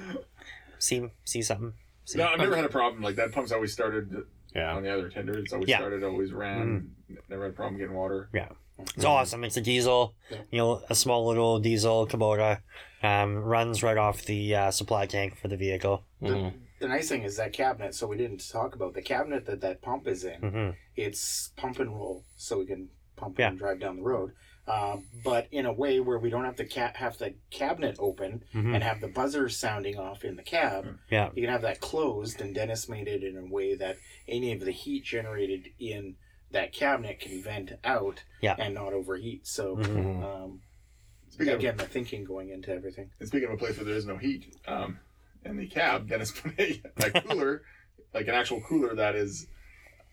See, see something. See. No, I've never had a problem. Like that pump's always started Yeah. on the other tender. It's always Yeah. started, always ran. Never had a problem getting water. Yeah. It's awesome. It's a diesel, Yeah. you know, a small little diesel Kubota. Um, runs right off the uh, supply tank for the vehicle. Mhm. The nice thing is that cabinet. So we didn't talk about the cabinet that that pump is in. hmm It's pump and roll, so we can pump Yeah. and drive down the road. Um, but in a way where we don't have to ca- have the cabinet open hmm and have the buzzer sounding off in the cab. Yeah. You can have that closed, and Dennis made it in a way that any of the heat generated in that cabinet can vent out Yeah. and not overheat. So, Mhm. um, Speaking of, again, the thinking going into everything. and speaking of a place where there is no heat, um, in the cab, Dennis put a, a cooler, like an actual cooler that is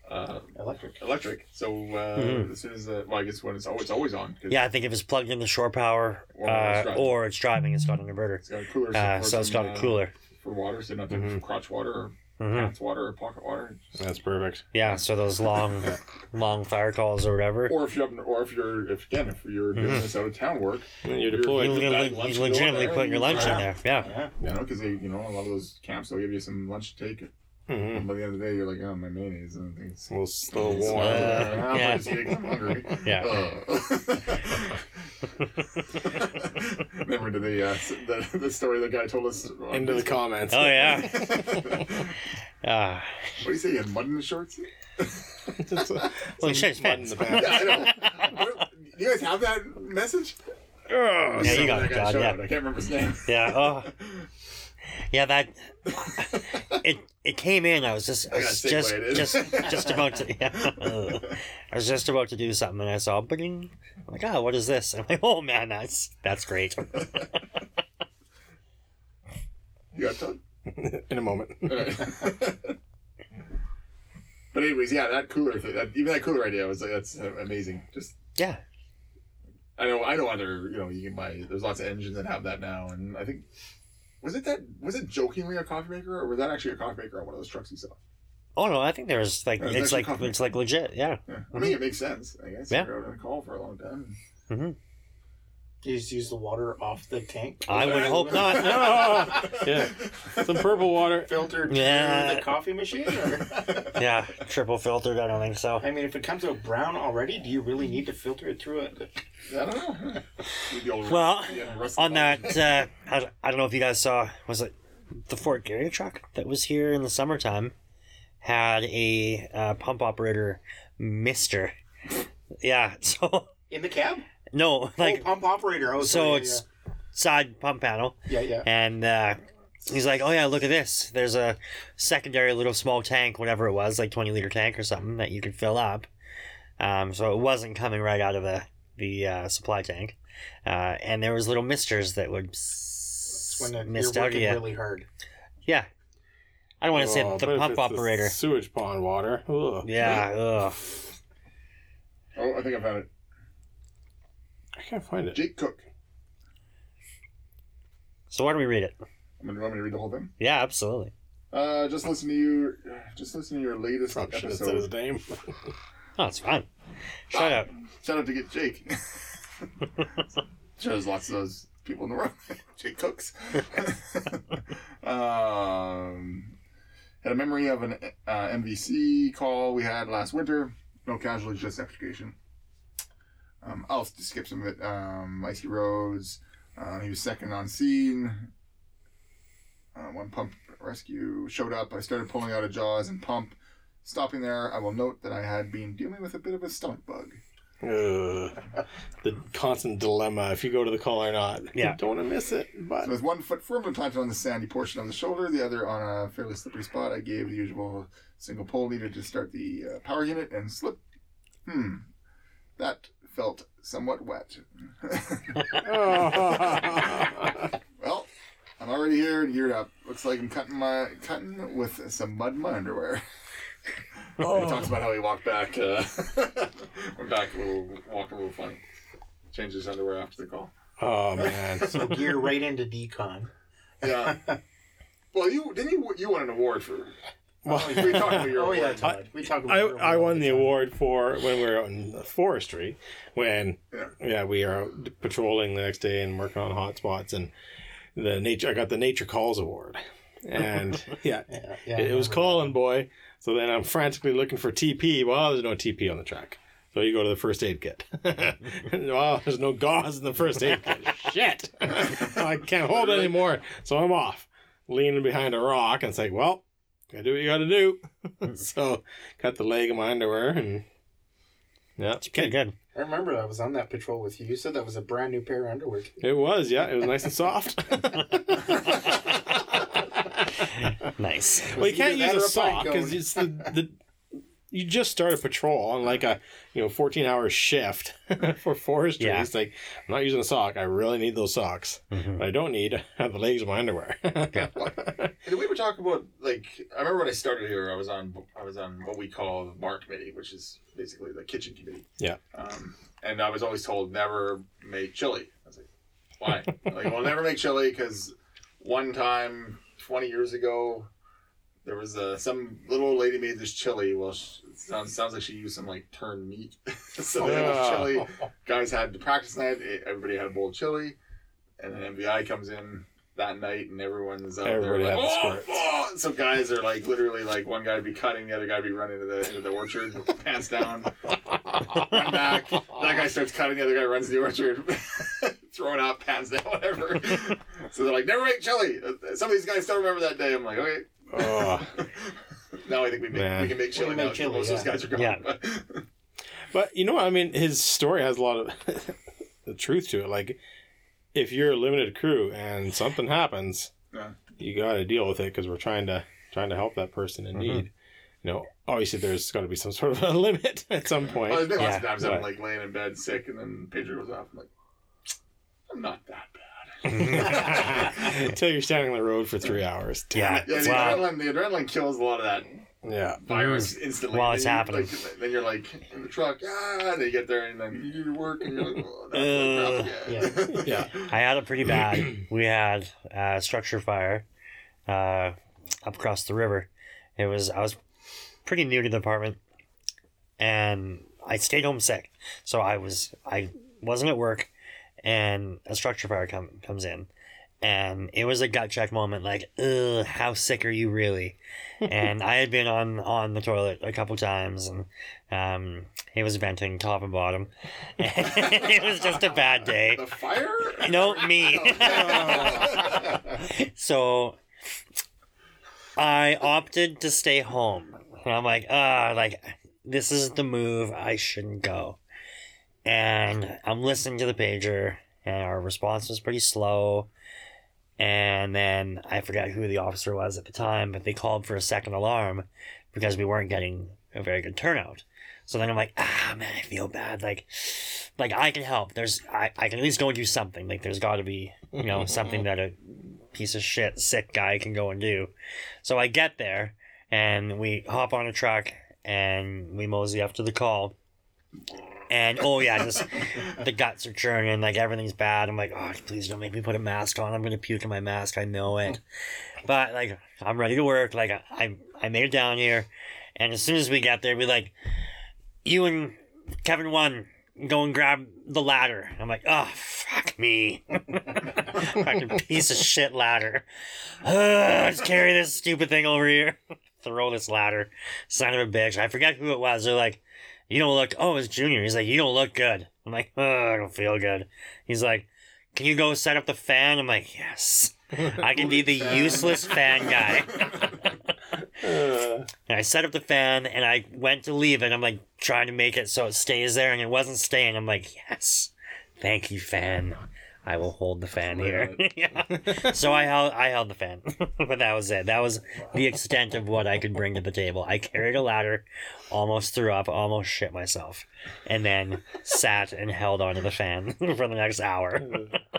uh, Electric. electric. So uh, Mhm. as soon as uh, well, I guess when it's always it's always on. 'cause Yeah, I think if it's plugged in the shore power Or uh, it's driving. or it's driving, it's got an inverter. It's got a cooler. Uh, so it's got a uh, cooler. for water, so nothing to Mhm. crotch water or hmm pants water or pocket water. That's perfect. Yeah, so those long, long fire calls or whatever. Or if you're, up, or if you're, if again, if you're doing Mhm. this out of town work, And you're You, deployed. You're- le- that you go legitimately there put your and- lunch in Yeah. there. Yeah. Yeah. you know, because they, you know, a lot of those camps they'll give you some lunch to take. Mhm. And by the end of the day, you're like, oh, my mayonnaise. And it's, Well, still it's, warm. uh, Uh, yeah. gonna see it 'cause I'm hungry. Yeah. Uh. Remember the, uh, the the story the guy told us? on Into the Facebook? comments. Oh yeah. what Ah. do you say? You had mud in the shorts? Just, uh, Well, he some shit his mud in pants. the pants. Yeah, I know. What- you guys have that message? Yeah, you got that it, God, yeah. I can't remember his name. Yeah. Oh. Yeah, that it it came in. I was just I I was sick just just just about to yeah. I was just about to do something and I saw bing. I'm like, oh, what is this? I'm like, oh man, that's that's great. You got Todd? in a moment. Alright. but anyways, yeah, that cooler thing, that, even that cooler idea was like that's amazing. Just yeah, I know I know other you know you can buy there's lots of engines that have that now, and I think was it that was it jokingly a coffee maker or was that actually a coffee maker on one of those trucks you saw? Oh no, I think there's like it's like it's like legit. Yeah. Yeah, I mm-hmm. mean it makes sense. I guess Yeah. out on call for a long time. Mm-hmm. You just use the water off the tank. I would hope not. Oh, yeah, some purple water. Filtered Yeah. through the coffee machine? Or? Yeah, triple filtered. I don't think so. I mean, if it comes out brown already, do you really need to filter it through it? I don't know. Maybe old- Well, yeah, on that, uh, I, I don't know if you guys saw, was it the Fort Garry truck that was here in the summertime had a uh, pump operator mister. Yeah, so In the cab? No, Like like oh, pump operator. Oh, so sorry, it's side pump panel, yeah, yeah. yeah. and uh, he's like, "Oh yeah, look at this. There's a secondary little small tank, whatever it was, like twenty liter tank or something that you could fill up." Um, so it wasn't coming right out of the the uh, supply tank, uh, and there was little misters that would It's when it, mist you're out. working Yeah, really hard. yeah. I don't want to say Oh, the but pump it's the operator. sewage pond water. Ugh. Yeah. Ugh. Oh, I think I've had it. I can't find it. Jake Cook. So why don't we read it? I'm gonna want me to read the whole thing. Yeah, absolutely. Uh, just listen to you. just listen to your latest Probably should have said his episode. name. Oh, it's fine. Shout out. Shout out to get Jake. sure, there's lots of those people in the world. Jake Cooks. um, had a memory of an uh, MVC call we had last winter. No casualties, just extrication. Um, I'll just skip some of it. Um, icy roads. Uh, he was second on scene. Uh, one pump rescue showed up. I started pulling out of jaws and pump. Stopping there, I will note that I had been dealing with a bit of a stomach bug. Ugh. the constant dilemma if you go to the call or not. Yeah. Don't want to miss it. But So with one foot firmly planted on the sandy portion of the shoulder, the other on a fairly slippery spot, I gave the usual single pull needed to start the uh, power unit and slip. Hmm. That felt somewhat wet. Oh. well, I'm already here and geared up. Looks like I'm cutting my cutting with some mud in my underwear. He talks about how he walked back. Uh, went back a little, walking a little funny. Changed his underwear after the call. oh man. So gear right into decon. Yeah. well, you didn't you you won an award for Well, oh, we talked about your Oh yeah, award. Todd. We talk about I, your I award all won the time. award for when we were out in forestry when Yeah. yeah we are patrolling the next day and working on hot spots and the nature I got the nature calls award. And yeah, Yeah, yeah, it, it was remember calling boy. So then I'm frantically looking for TP well there's no TP on the track. So you go to the first aid kit. Well there's no gauze in the first aid kit. Shit. I can't hold it anymore. So I'm off leaning behind a rock and it's like well gotta do what you gotta do so cut the leg of my underwear and yeah it's Pretty good. I remember I was on that patrol with you. You said that was a brand new pair of underwear. it was yeah it was nice and soft Nice. well you can't use a or a pine sock because it's the, the you just start a patrol on like a you know 14 hour shift for forestry Yeah. it's like i'm not using a sock i really need those socks Mhm. but i don't need the legs of my underwear Did we ever talk about like I remember when I started here I was on I was on what we call the bar committee, which is basically the kitchen committee. Yeah. Um, and I was always told never make chili. I was like, why? like, well, never make chili because one time twenty years ago there was uh, some little old lady made this chili. Well, she, sounds sounds like she used some like turned meat. so they had chili. Guys had to practice night. Everybody had a bowl of chili, and then MVI comes in that night, and everyone's out Everybody there like, "Oh, oh!" So guys are like literally like one guy would be cutting, the other guy would be running into the into the orchard, pants down, run back. That guy starts cutting, the other guy runs to the orchard, throwing out pants down, whatever. so they're like, never make chili. Some of these guys still remember that day. I'm like, okay. Oh. now I think we make, Man. we can make We chili can now. make 'cause chili, most of those yeah. guys are gone. Yeah. But you know what? I mean, his story has a lot of the truth to it. Like, if you're a limited crew and something happens, Yeah. you got to deal with it because we're trying to trying to help that person in mm-hmm. need. You know, obviously there's got to be some sort of a limit at some point. Well, there's been lots of Yeah, times I'm right. like laying in bed sick, and then pager goes off. I'm like, I'm not that bad. Until you're standing on the road for three hours. Damn Yeah. it. Yeah, the Wow. adrenaline, the adrenaline kills a lot of that Yeah. virus instantly. While it's happening. like, then you're like in the truck, ah, and you get there, and then you do your work, and you're like, oh, Uh, crap Yeah. I had it pretty bad. we had a structure fire uh, up across the river. It was I was pretty new to the apartment, and I stayed home sick. So I was I wasn't at work, and a structure fire come, comes in, and it was a gut check moment. Like, ugh, how sick are you really? and I had been on on the toilet a couple times, and um, it was venting top and bottom. it was just a bad day. The fire? No, me. Oh. so I opted to stay home. And I'm like, ah, like this is the move. I shouldn't go. And I'm listening to the pager, and our response was pretty slow. And then I forgot who the officer was at the time, but they called for a second alarm because we weren't getting a very good turnout. So then I'm like, ah, man, I feel bad. Like, like I can help. There's, I, I can at least go and do something. Like, there's got to be, you know, something that a piece of shit sick guy can go and do. So I get there, and we hop on a truck, and we mosey up to the call. And oh yeah, just the guts are churning, like everything's bad. I'm like, oh, please don't make me put a mask on. I'm gonna puke in my mask. I know it. But like, I'm ready to work. Like, I I made it down here, and as soon as we get there, we like, you and Kevin one go and grab the ladder. I'm like, oh fuck me, fucking piece of shit ladder. Ugh, let's carry this stupid thing over here. Throw this ladder, son of a bitch. I forget who it was. They're like, you don't look. Oh, it's Junior. He's like, you don't look good. I'm like, oh, I don't feel good. He's like, can you go set up the fan? I'm like, yes. I can be the useless fan guy. And I set up the fan and I went to leave it. I'm like trying to make it so it stays there and it wasn't staying. I'm like, yes, thank you, fan. I will hold the fan here. yeah. So I held I held the fan. but that was it. That was the extent of what I could bring to the table. I carried a ladder, almost threw up, almost shit myself, and then sat and held onto the fan for the next hour.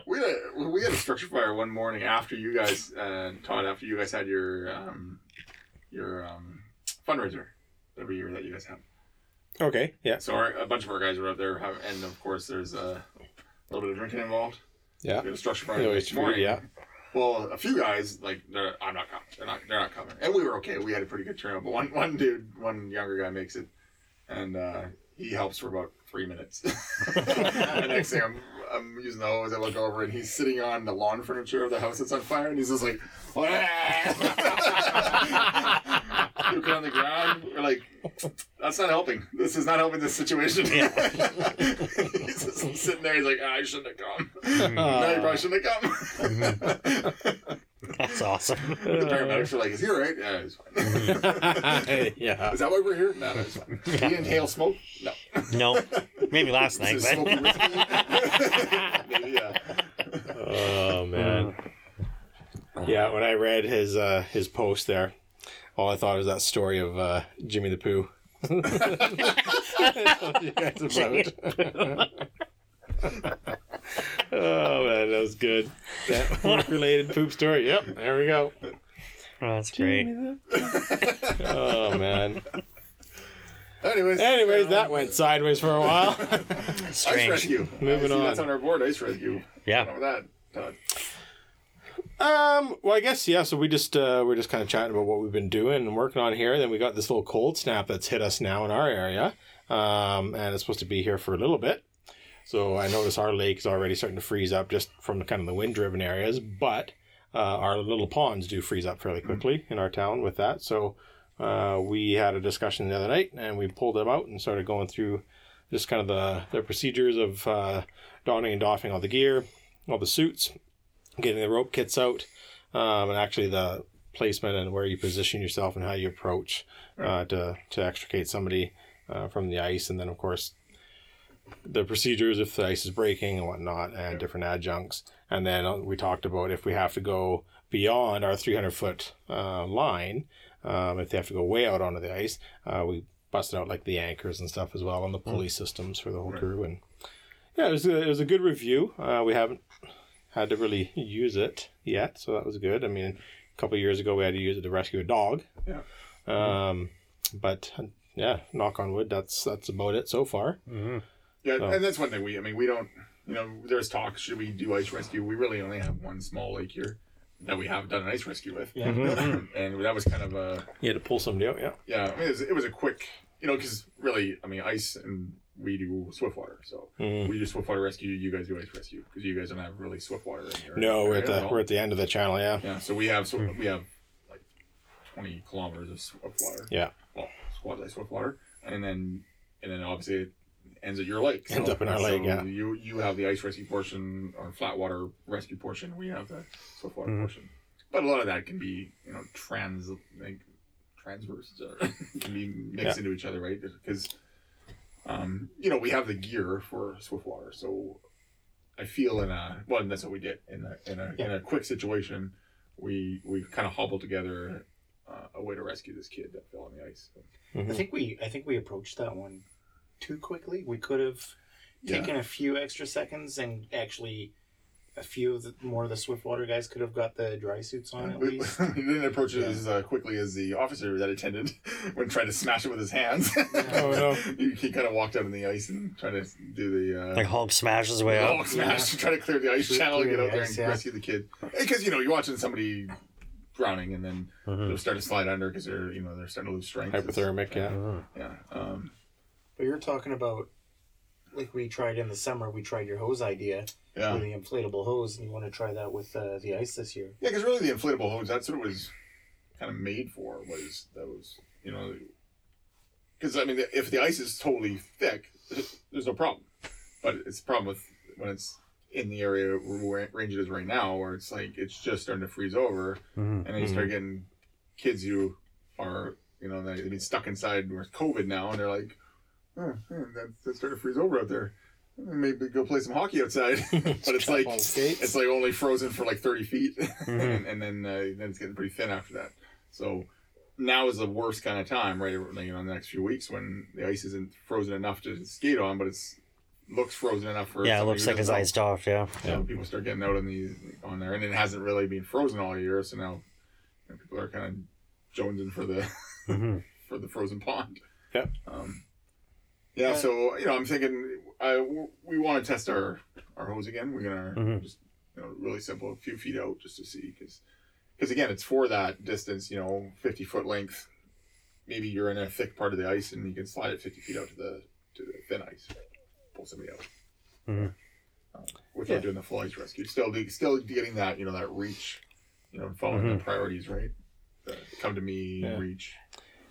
we had a, we had a structure fire one morning after you guys, uh, Todd, after you guys had your um, your um, fundraiser every year that you guys have. okay. Yeah. So our, a bunch of our guys were out there, and of course there's a little bit of drinking involved. Yeah. We had a structure fire Yeah, next true, morning. yeah. Well, a few guys like they're, I'm not coming. They're not. They're not coming. And we were okay. We had a pretty good turnout. But one one dude, one younger guy makes it, and uh, he helps for about three minutes. the next thing I'm, I'm using the hose. I look over and he's sitting on the lawn furniture of the house that's on fire, and he's just like, puking on the ground. We're like, that's not helping. This is not helping this situation. Yeah. he's just sitting there. He's like, ah, I shouldn't have come. Mm-hmm. no, you probably shouldn't have come. That's awesome. The paramedics are like, "Is he all right? Yeah, he's fine. yeah. Is that why we're here? No, no, he's fine. Did he inhale smoke? No. No, maybe last night, Is it smoky but? Maybe, yeah. Oh man. Yeah, when I read his uh his post there, all I thought was that story of uh Jimmy the Pooh. You guys about. oh man, that was good. That work related poop story. Yep, there we go. oh, that's great. Oh man. Anyways. Anyways, um, that went sideways for a while. Ice rescue. Moving I see That's on. on our board. Ice rescue. Yeah. What about that? Todd? Um, well, I guess yeah. So we just uh, we're just kind of chatting about what we've been doing and working on here. Then we got this little cold snap that's hit us now in our area, um, and it's supposed to be here for a little bit. So I notice our lake is already starting to freeze up just from the kind of the wind-driven areas, but uh, our little ponds do freeze up fairly quickly in our town with that. So uh, we had a discussion the other night, and we pulled them out and started going through just kind of the the procedures of uh, donning and doffing all the gear, all the suits, getting the rope kits out, um, and actually the placement and where you position yourself and how you approach uh, to to extricate somebody uh, from the ice, and then of course the procedures if the ice is breaking and whatnot, and different adjuncts. And then uh, we talked about if we have to go beyond our 300 foot uh, line, um, if they have to go way out onto the ice, uh, we busted out like the anchors and stuff as well, and the pulley systems for the whole crew. And yeah, it was a, it was a good review. Uh, we haven't had to really use it yet, so that was good. I mean, a couple of years ago we had to use it to rescue a dog. Yeah. Um, but yeah, knock on wood, that's that's about it so far. Yeah, So- and that's one thing we. I mean, we don't. You know, there's talk. Should we do ice rescue? We really only have one small lake here that we have done an ice rescue with. Yeah. and that was kind of a. You had to pull somebody out, yeah. Yeah, I mean, it was, it was a quick. You know, because really, I mean, ice and we do swiftwater. So Mhm. we do swiftwater rescue. You guys do ice rescue because you guys don't have really swiftwater in your. No, we're at the all. we're at the end of the channel, yeah. Yeah, so we have so we have like twenty kilometers of swiftwater. Yeah. Well, quasi swiftwater, and then and then obviously it ends at your lake. Ends up in our lake, yeah. You you have the ice rescue portion or flat water rescue portion. We have the swiftwater Mm-hmm. portion, but a lot of that can be you know trans like transverse or can be mixed Yeah. into each other, right? Because um, you know we have the gear for swiftwater, so I feel in a well, and that's what we did in a in a in a quick situation. We we kind of hobbled together uh, a way to rescue this kid that fell on the ice. I think we I think we approached that one too quickly. We could have Yeah. taken a few extra seconds and actually a few of the more of the Swiftwater guys could have got the dry suits on at We, least. we didn't approach it Yeah. as uh, quickly as the officer that attended when trying to smash it with his hands. Oh, no. he, he kind of walked out on the ice and tried to do the uh, Like Hulk smashes his way oh, up. smash to try to clear the ice Clear- channel, clear get out the there ice, and yeah. rescue the kid. Because you know you're watching somebody drowning and then Mhm. they'll start to slide under because they're you know they're starting to lose strength. Hypothermic, yeah. Yeah. Um, But you're talking about like we tried in the summer. We tried your hose idea yeah. with the inflatable hose, and you want to try that with uh, the ice this year. Yeah, because really the inflatable hose, that's what it was kind of made for, was those, you know, because I mean, if the ice is totally thick, there's no problem. But it's a problem with when it's in the area where range it is right now, where it's like it's just starting to freeze over, Mhm. and then you start getting kids who are, you know, they- they've been stuck inside with COVID now, and they're like, oh, yeah, that's, that's starting to freeze over out there. Maybe go play some hockey outside, but it's like it's like only frozen for like 30 feet and, and then uh, then it's getting pretty thin after that so now is the worst kind of time right you know in the next few weeks when the ice isn't frozen enough to skate on but it's looks frozen enough for Yeah, it looks like it's doesn't iced off. Yeah. So people start getting out on the on there and it hasn't really been frozen all year so now you know, people are kind of jonesing for the hmm for the frozen pond Yep. um, yeah so you know i'm thinking I, we want to test our our hose again. We're gonna Mhm. just you know really simple a few feet out just to see because because again it's for that distance you know 50 foot length. Maybe you're in a thick part of the ice and you can slide it 50 feet out to the to the thin ice. Pull somebody out. Mhm. um, without Yeah. doing the full ice rescue. Still still getting that you know that reach you know following the priorities right? The come to me Yeah. reach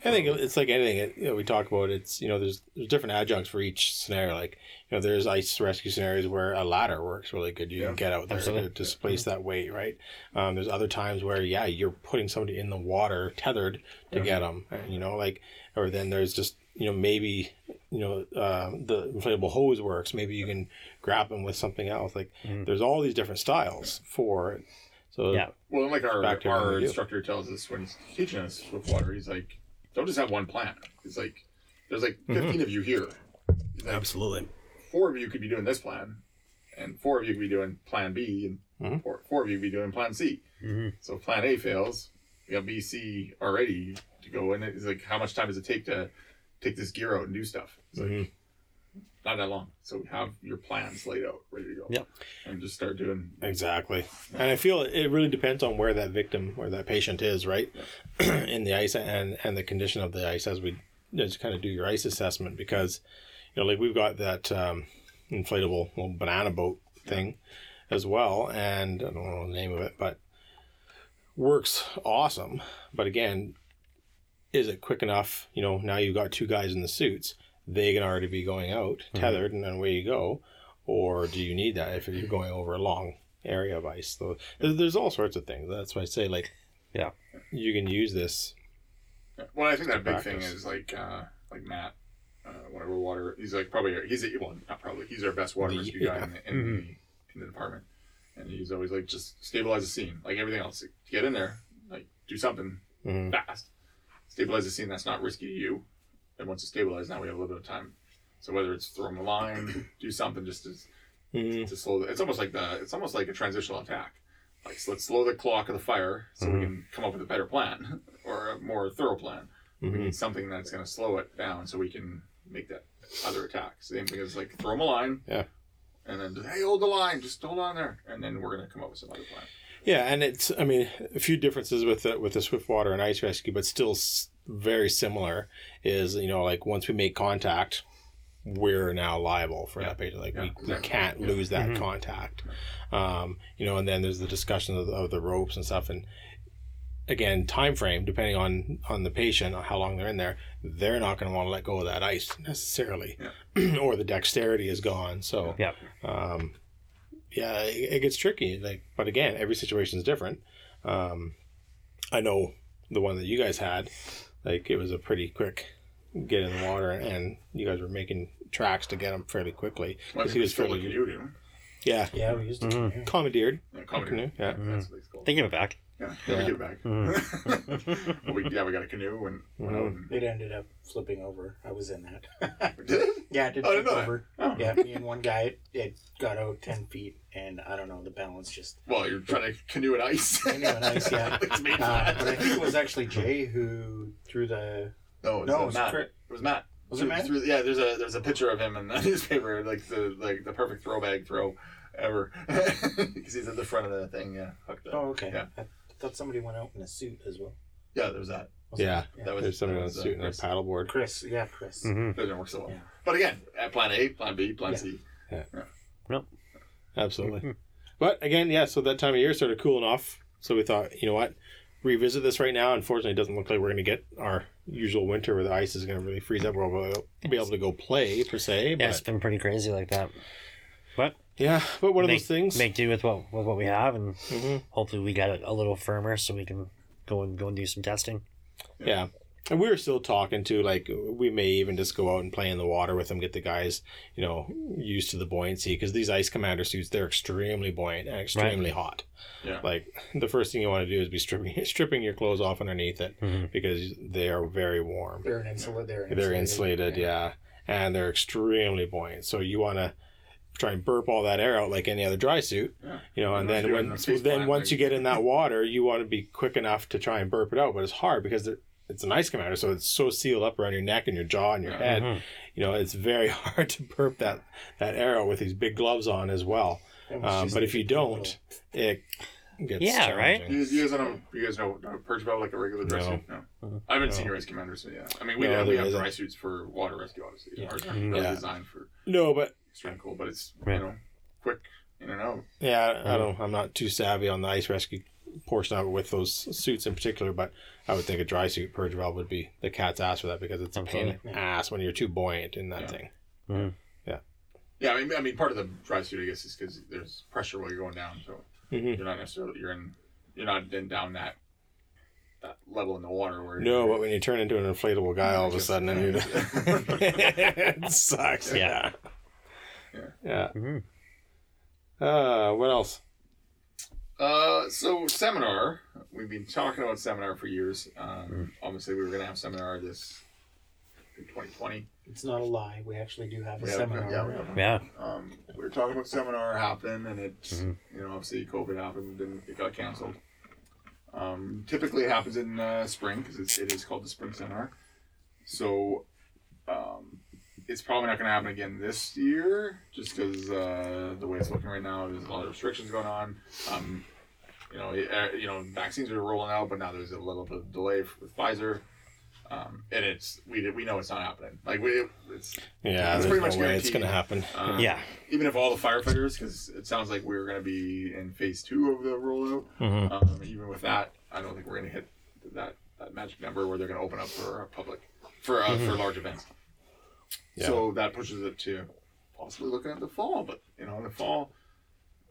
I think it's like anything it, you know, we talk about. It's you know there's there's different adjuncts for each scenario. Like you know there's ice rescue scenarios where a ladder works really good. You Yeah, can get out there to absolutely. displace that weight, right? Um, there's other times where yeah you're putting somebody in the water tethered to get them. You know like or then there's just you know maybe you know uh, the inflatable hose works. Maybe you can grab them with something else. Like Mhm. there's all these different styles for it. So Yeah. Well, like our Back to what our instructor tells us when he's teaching us with water, he's like, don't just have one plan. It's like there's like 15 of you here. Like, absolutely. four of you could be doing this plan, and four of you could be doing plan B, and Mhm. four, four of you could be doing plan C. Mhm. So if plan A fails, we got B, C already to go. And it's like, how much time does it take to take this gear out and do stuff? It's like, Mhm. Not that long. So have your plans laid out, ready to go. Yep. And just start doing. Exactly. And I feel it really depends on where that victim, or that patient is, right? in the ice and, and the condition of the ice as we just kind of do your ice assessment because, you know, like we've got that um, inflatable little banana boat thing as well. And I don't know the name of it, but works awesome. But again, is it quick enough? You know, now you've got two guys in the suits. They can already be going out, tethered, and then away you go. Or do you need that if you're going over a long area of ice? So there's, there's all sorts of things. That's why I say, like, Yeah. you can use this. Well, I think that big thing is like uh, like Matt uh, one of our water. He's like probably he's a, well not probably he's our best water The- rescue guy in, the, in, the, in the department, and he's always like just stabilize the scene like everything else. Like, get in there, like do something Mhm. fast, stabilize the scene that's not risky to you. And once it's stabilized, now we have a little bit of time. So whether it's throw him a line, do something just to Mhm. to slow the, it's almost like the it's almost like a transitional attack like so let's slow the clock of the fire so we can come up with a better plan or a more thorough plan we Mhm. need something that's going to slow it down so we can make that other attack same thing as like throw them a line Yeah. and then hey hold the line just hold on there and then we're going to come up with some other plan Yeah, and it's I mean a few differences with the, with the swift water and ice rescue, but still s- very similar. Is you know like once we make contact, we're now liable for that patient. Like Yeah, we, we can't Yeah. lose that contact. Um, you know, and then there's the discussion of the, of the ropes and stuff, and again time frame depending on on the patient on how long they're in there they're not going to want to let go of that ice necessarily or the dexterity is gone so yeah um, yeah, it, it gets tricky. Like, but again, every situation is different. Um, I know the one that you guys had, like it was a pretty quick get in the water, and you guys were making tracks to get him fairly quickly well, because he was fairly, looking yeah, Yeah, we used to. Mhm. yeah. commandeered. yeah, comedy. Canoe, yeah. that's what it's called They give it back. Yeah, yeah, we Yeah. give it back Well, we, yeah we got a canoe and went out and It ended up flipping over. I was in that. did it yeah, it did Oh, didn't flip know that. over. Oh. Yeah, me and one guy, it, it got out 10 feet, and I don't know, the balance just. well you're trying to canoe in ice Canoe in ice, yeah. it's made Uh, but I think it was actually Jay who threw the. No, it was, No, uh, it was Matt. Chris. It was Matt. Was it Matt? threw- yeah, there's a there's a picture of him in the newspaper, like the like the perfect throw bag throw ever, because he's at the front of the thing. Yeah, hooked up. Oh, okay. Yeah, I thought somebody went out in a suit as well. yeah, there's that. Was it? Yeah, That was there's somebody that on a was, uh, suit and a paddleboard. Chris, yeah, Chris. Mm-hmm. That didn't work so well. Yeah. But again, at plan A, plan B, plan C. Yeah. C. Absolutely. but again, yeah. So that time of year started cooling off. So we thought, you know what, revisit this right now. Unfortunately, it doesn't look like we're going to get our usual winter where the ice is going to really freeze up. Where we'll be able to go play per se. Yeah, But it's been pretty crazy like that. But Yeah, but one of those things. make do with what with what we have, and Mhm. hopefully we get it a little firmer so we can go and go and do some testing. Yeah. And we were still talking to like we may even just go out and play in the water with them, get the guys, you know, used to the buoyancy because these ice commander suits they're extremely buoyant and extremely hot. Yeah. Like the first thing you want to do is be stripping stripping your clothes off underneath it Mhm. because they are very warm. They're insulated. They're, They're insulated, yeah. and they're extremely buoyant. So you want to try and burp all that air out like any other dry suit, Yeah. you know. And Unless then when the then once like- you get in that water, you want to be quick enough to try and burp it out, but it's hard because it's an ice commander, so it's so sealed up around your neck and your jaw and your Yeah. head. Mhm. You know, it's very hard to burp that that air out with these big gloves on as well. Um, but if you don't, it gets Yeah, right? You, you guys know you guys know know purge valve like a regular dry No. suit? No. I haven't seen your ice commander, so yeah. I mean, we No, have, we have dry suits for water rescue, obviously. Yeah. Ours are Mhm. Yeah. designed for No, but extreme cold, but it's Right. you know quick in and out. Yeah, I don't. I'm not too savvy on the ice rescue portion of it with those suits in particular, but I would think a dry suit purge valve would be the cat's ass for that because it's a pain in the ass when you're too buoyant in that Yeah. thing. Yeah, Yeah, I mean, I mean, part of the dry suit, I guess, is because there's pressure while you're going down, so Mhm. you're not necessarily you're in you're not then down that that level in the water where No, but when you turn into an inflatable guy all of a sudden, and you it sucks. Yeah. Yeah. Yeah. Mhm. Uh, what else? Uh, so seminar. We've been talking about seminar for years. Um, Hmm. obviously, we were gonna have seminar this in 2020. It's not a lie. We actually do have a We have- seminar. yeah, we have- Yeah. Um, we were talking about seminar happening, and it's Mhm. you know obviously COVID happened and it got canceled. Um, typically it happens in uh, spring because it is called the spring seminar. So um, it's probably not going to happen again this year, just because uh, the way it's looking right now, there's a lot of restrictions going on. Um, you know, uh, you know, vaccines are rolling out, but now there's a little bit of delay with Pfizer. Um, and it's we we know it's not happening. Like we, it's Yeah, It's pretty no much way it's gonna happen. um, Yeah. even if all the firefighters, because it sounds like we're going to be in phase two of the rollout. Mhm. Um, even with that, I don't think we're going to hit that, that magic number where they're going to open up for public for uh, for large events. Yeah. So that pushes it to possibly looking at the fall. But you know, in the fall,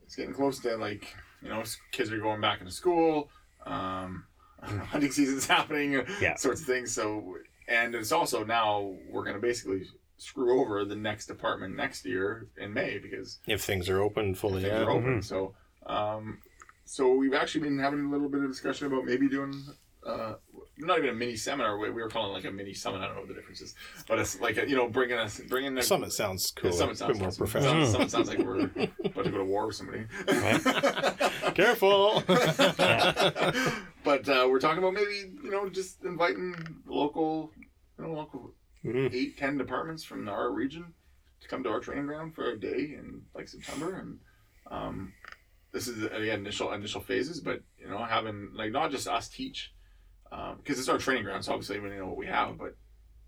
it's getting close to like you know kids are going back into school. Um, hunting season's happening. Yeah. sorts of things. So and it's also now we're going to basically screw over the next department next year in May because If things are open fully, things yeah. are open. So, um, so we've actually been having a little bit of discussion about maybe doing. Uh, not even a mini seminar. We, we were calling it like a mini summit. I don't know what the difference is, but it's like a, you know bringing us bringing the Summit sounds cool. Yeah, Summit a sounds bit more awesome. professional. Summit, Summit sounds like we're about to go to war with somebody. Careful. but uh, we're talking about maybe you know just inviting local, you know, local Mhm. eight ten departments from our region to come to our training ground for a day in like September, and um, this is again initial initial phases, but you know having like not just us teach because it's our training ground, so obviously we know what we have, but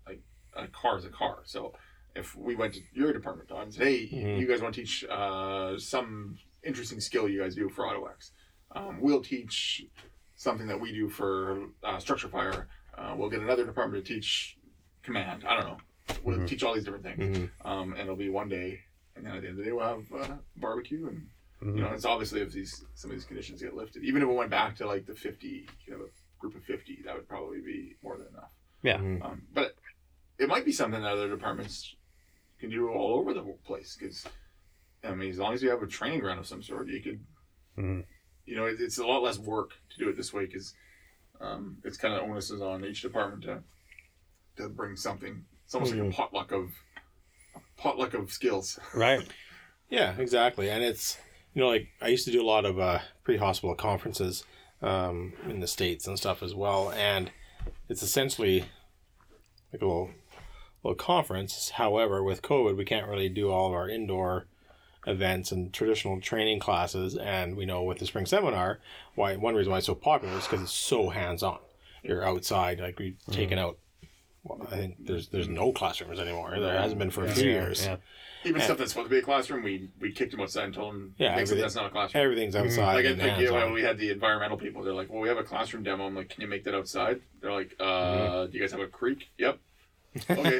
like a car is a car, so. If we went to your department, Don, and said, "Hey, Mhm. you guys want to teach uh, some interesting skill you guys do for AutoX? Um, we'll teach something that we do for uh, structure fire. Uh, we'll get another department to teach command. I don't know. We'll Mhm. teach all these different things, Mhm. um, and it'll be one day, and then at the end of the day we'll have uh, barbecue, and you know it's obviously if these some of these conditions get lifted, even if it went back to like the fifty, you a group of fifty, that would probably be more than enough. Yeah. Mhm. Um, but it might be something that other departments can do all over the place because I mean, as long as you have a training ground of some sort, you could Mhm. you know, it, it's a lot less work to do it this way because um, it's kind of onus is on each department to to bring something. It's almost like Mhm. a potluck of a potluck of skills. Right. Yeah, exactly. And it's you know like I used to do a lot of uh, pre-hospital conferences um, in the states and stuff as well, and it's essentially like a little little conference. However, with COVID, we can't really do all of our indoor events and traditional training classes. And we know with the spring seminar, why one reason why it's so popular is because it's so hands-on. You're outside, like we've taken out. Well, I think there's there's no classrooms anymore. There hasn't been for a Yeah. few Yeah, years. yeah. Even Yeah. stuff that's supposed to be a classroom, we we kicked them outside and told them, Yeah, yeah, everything- that's not a classroom. Everything's outside. like, and like you know, hands-on. when we had the environmental people, they're like, "Well, we have a classroom demo." I'm like, "Can you make that outside?" They're like, "Uh, Mm-hmm. do you guys have a creek?" Yep. Okay.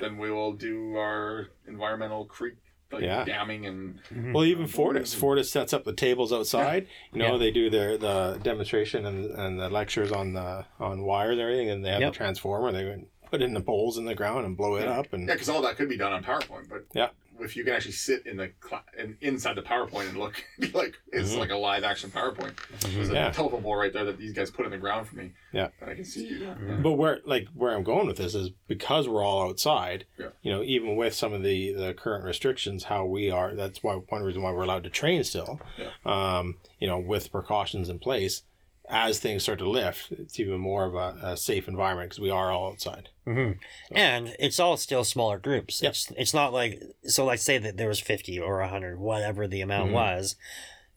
then we will do our environmental creek like Yeah. damming and mm-hmm. Well, even Fortis, Fortis sets up the tables outside. You know, Yeah. they do their the demonstration and, and the lectures on the on wires and everything, and they have Yep. the transformer. They put in the poles in the ground and blow it up, and yeah, because all that could be done on PowerPoint, but Yeah. if you can actually sit in the cla- in, inside the PowerPoint and look, like it's Mhm. like a live action PowerPoint. There's a Yeah. telephone pole right there that these guys put in the ground for me. Yeah. that I can see. Yeah. But where like where I'm going with this is because we're all outside. Yeah. You know, even with some of the the current restrictions, how we are. That's why one reason why we're allowed to train still. Yeah. Um, you know, with precautions in place. As things start to lift, it's even more of a, a safe environment because we are all outside. hmm And it's all still smaller groups. Yep. It's it's not like so. Like say that there was fifty or hundred, whatever the amount Mhm. was.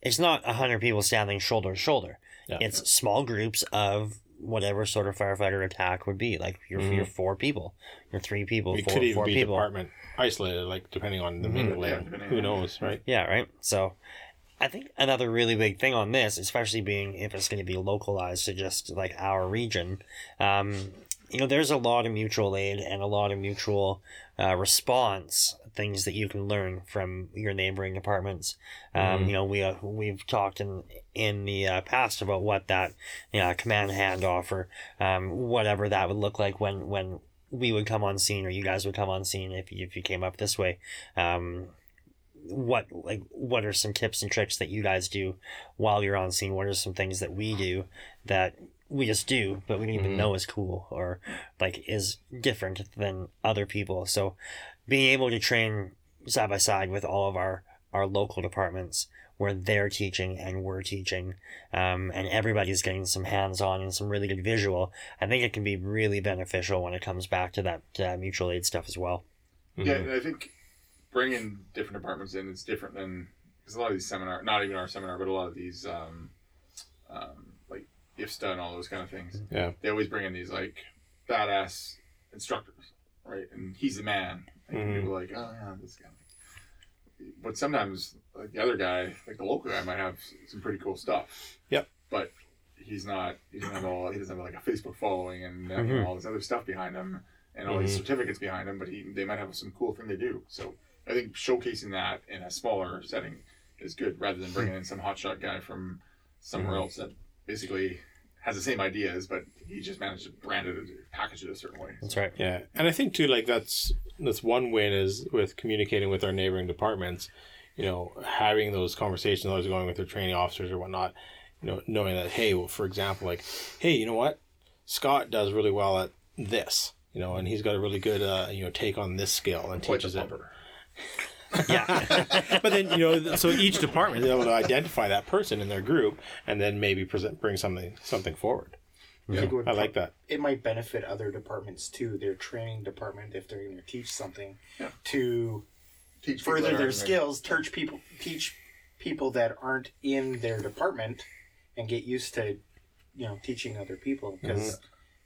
It's not hundred people standing shoulder to shoulder. Yeah. It's small groups of whatever sort of firefighter attack would be. Like you're Mhm. you're four people, you're three people, We four, could even four be people. department isolated, like depending on the Mhm. mingling. Yeah, depending Who knows, right? Yeah, right. So, I think another really big thing on this, especially being if it's going to be localized to just like our region, um, you know, there's a lot of mutual aid and a lot of mutual uh, response things that you can learn from your neighboring departments. Um, Mhm. You know, we uh, we've talked in in the uh, past about what that you know, command handoff or um, whatever that would look like when when we would come on scene or you guys would come on scene if you, if you came up this way. Um, what like what are some tips and tricks that you guys do while you're on scene? What are some things that we do that we just do, but we don't even Mhm. know is cool or like is different than other people. So being able to train side by side with all of our our local departments where they're teaching and we're teaching, um, and everybody's getting some hands on and some really good visual. I think it can be really beneficial when it comes back to that uh, mutual aid stuff as well. Yeah, Mhm. and I think bringing different departments in it's different than because a lot of these seminar, not even our seminar, but a lot of these um, um, like IFSTA and all those kind of things. Yeah. They always bring in these like badass instructors, right? And he's the man. And Mhm. people are like, oh yeah, this guy. But sometimes like the other guy, like the local guy, might have some pretty cool stuff. Yep. But he's not. He doesn't have all. He doesn't have like a Facebook following and uh, Mhm. all this other stuff behind him and all these Mhm. certificates behind him. But he, they might have some cool thing they do. So I think showcasing that in a smaller setting is good rather than bringing in some hotshot guy from somewhere Mhm. else that basically has the same ideas, but he just managed to brand it, and package it a certain way. That's right. Yeah, and I think too, like that's that's one win is with communicating with our neighboring departments. You know, having those conversations, always going with their training officers or whatnot. You know, knowing that hey, well, for example, like, hey, you know what, Scott does really well at this. You know, and he's got a really good uh, you know take on this skill and Quite teaches it. Bumper. Yeah. But then you know, so each department is able to identify that person in their group and then maybe present bring something something forward. I think I like that. it might benefit other departments too, their training department, if they're going to teach something, Yeah. to Teach further their aren't skills, teach people teach people that aren't in their department, and get used to, you know, teaching other people mm-hmm. because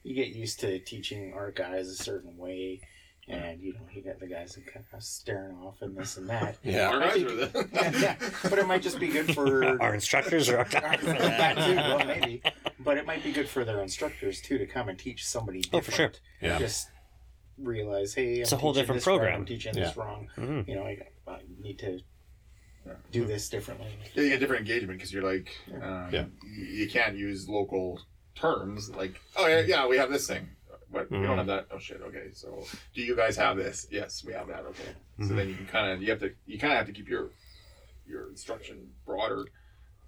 you get used to teaching our guys a certain way, and you know you got the guys that kind of staring off and this and that. Yeah. Our I guys think- are the. yeah, yeah, but it might just be good for Our instructors are that too. Well, maybe, but it might be good for their instructors too to come and teach somebody different. Oh, for sure. Yeah. Just realize, hey, I'm It's a whole different this right, program. I'm teaching Yeah. this wrong. Mhm. You know, I, I need to do this differently. Yeah, you get different engagement because you're like, um, Yeah. you, you can't use local terms like, oh yeah, yeah, we have this thing, but we Mhm. don't have that. Oh shit, okay. So do you guys have this? Yes, we have that. Okay. So then you can kind of you have to you kind of have to keep your your instruction broader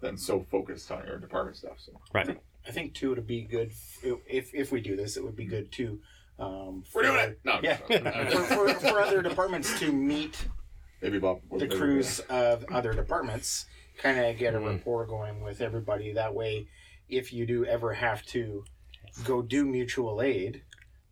than so focused on your department stuff. So right. I think too, it'd be good if if we do this. It would be good too. Um, we're doing for- it. No, Yeah, for, for, for other departments to meet maybe Bob. the crews of other departments, kind of get a Mhm. rapport going with everybody. That way, if you do ever have to go do mutual aid,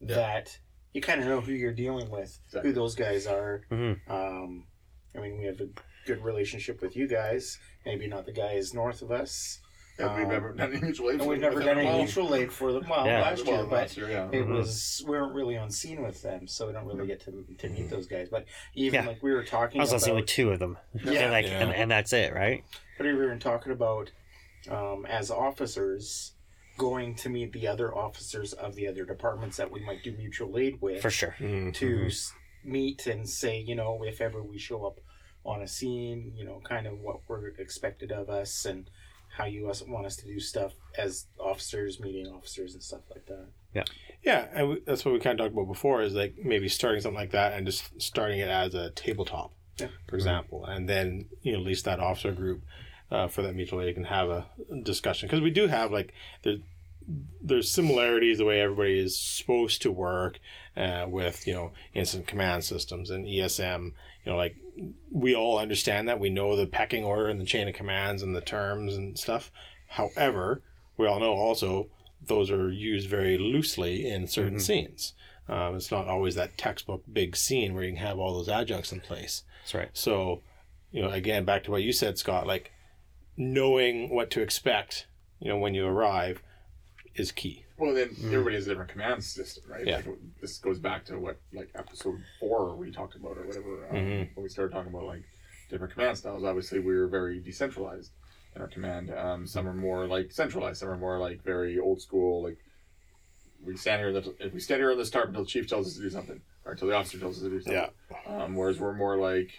Yeah. that you kind of know who you're dealing with, Exactly. who those guys are. Mhm. Um, I mean, we have a good relationship with you guys. Maybe not the guys north of us. Have we um, never done any mutual aid? And for we've never done any mutual aid for them. Well, Yeah. last Well, year, but last year, yeah. it Mhm. was we weren't really on scene with them, so we don't really get to, to meet those guys. But even Yeah. like we were talking I was on about, scene with two of them. Yeah. and, like, Yeah. and, and that's it, right? but we were talking about um, as officers going to meet the other officers of the other departments that we might do mutual aid with For sure. Mhm. to s meet and say, you know, if ever we show up on a scene, you know, kind of what we're expected of us and how you us want us to do stuff as officers, meeting officers and stuff like that. Yeah. Yeah, and we, that's what we kind of talked about before is like maybe starting something like that and just starting it as a tabletop, Yeah. for example, and then you know at least that officer group uh, for that mutual aid can have a discussion because we do have like there, there's similarities the way everybody is supposed to work uh, with you know incident command systems and ESM. You know, like we all understand that we know the pecking order and the chain of commands and the terms and stuff. However, we all know also those are used very loosely in certain Mhm. scenes. Um, it's not always that textbook big scene where you can have all those adjuncts in place. That's right. So, you know, again, back to what you said, Scott, like knowing what to expect, you know, when you arrive is key. Well, then everybody has a different command system, right? Yeah. Like, this goes back to what, like episode four we talked about, or whatever, um, Mhm. when we started talking about like different command styles. Obviously, we were very decentralized in our command. Um, some are more like centralized. Some are more like very old school. Like we stand here. If we stand here on this tarp until the chief tells us to do something, or until the officer tells us to do something. Um, whereas we're more like,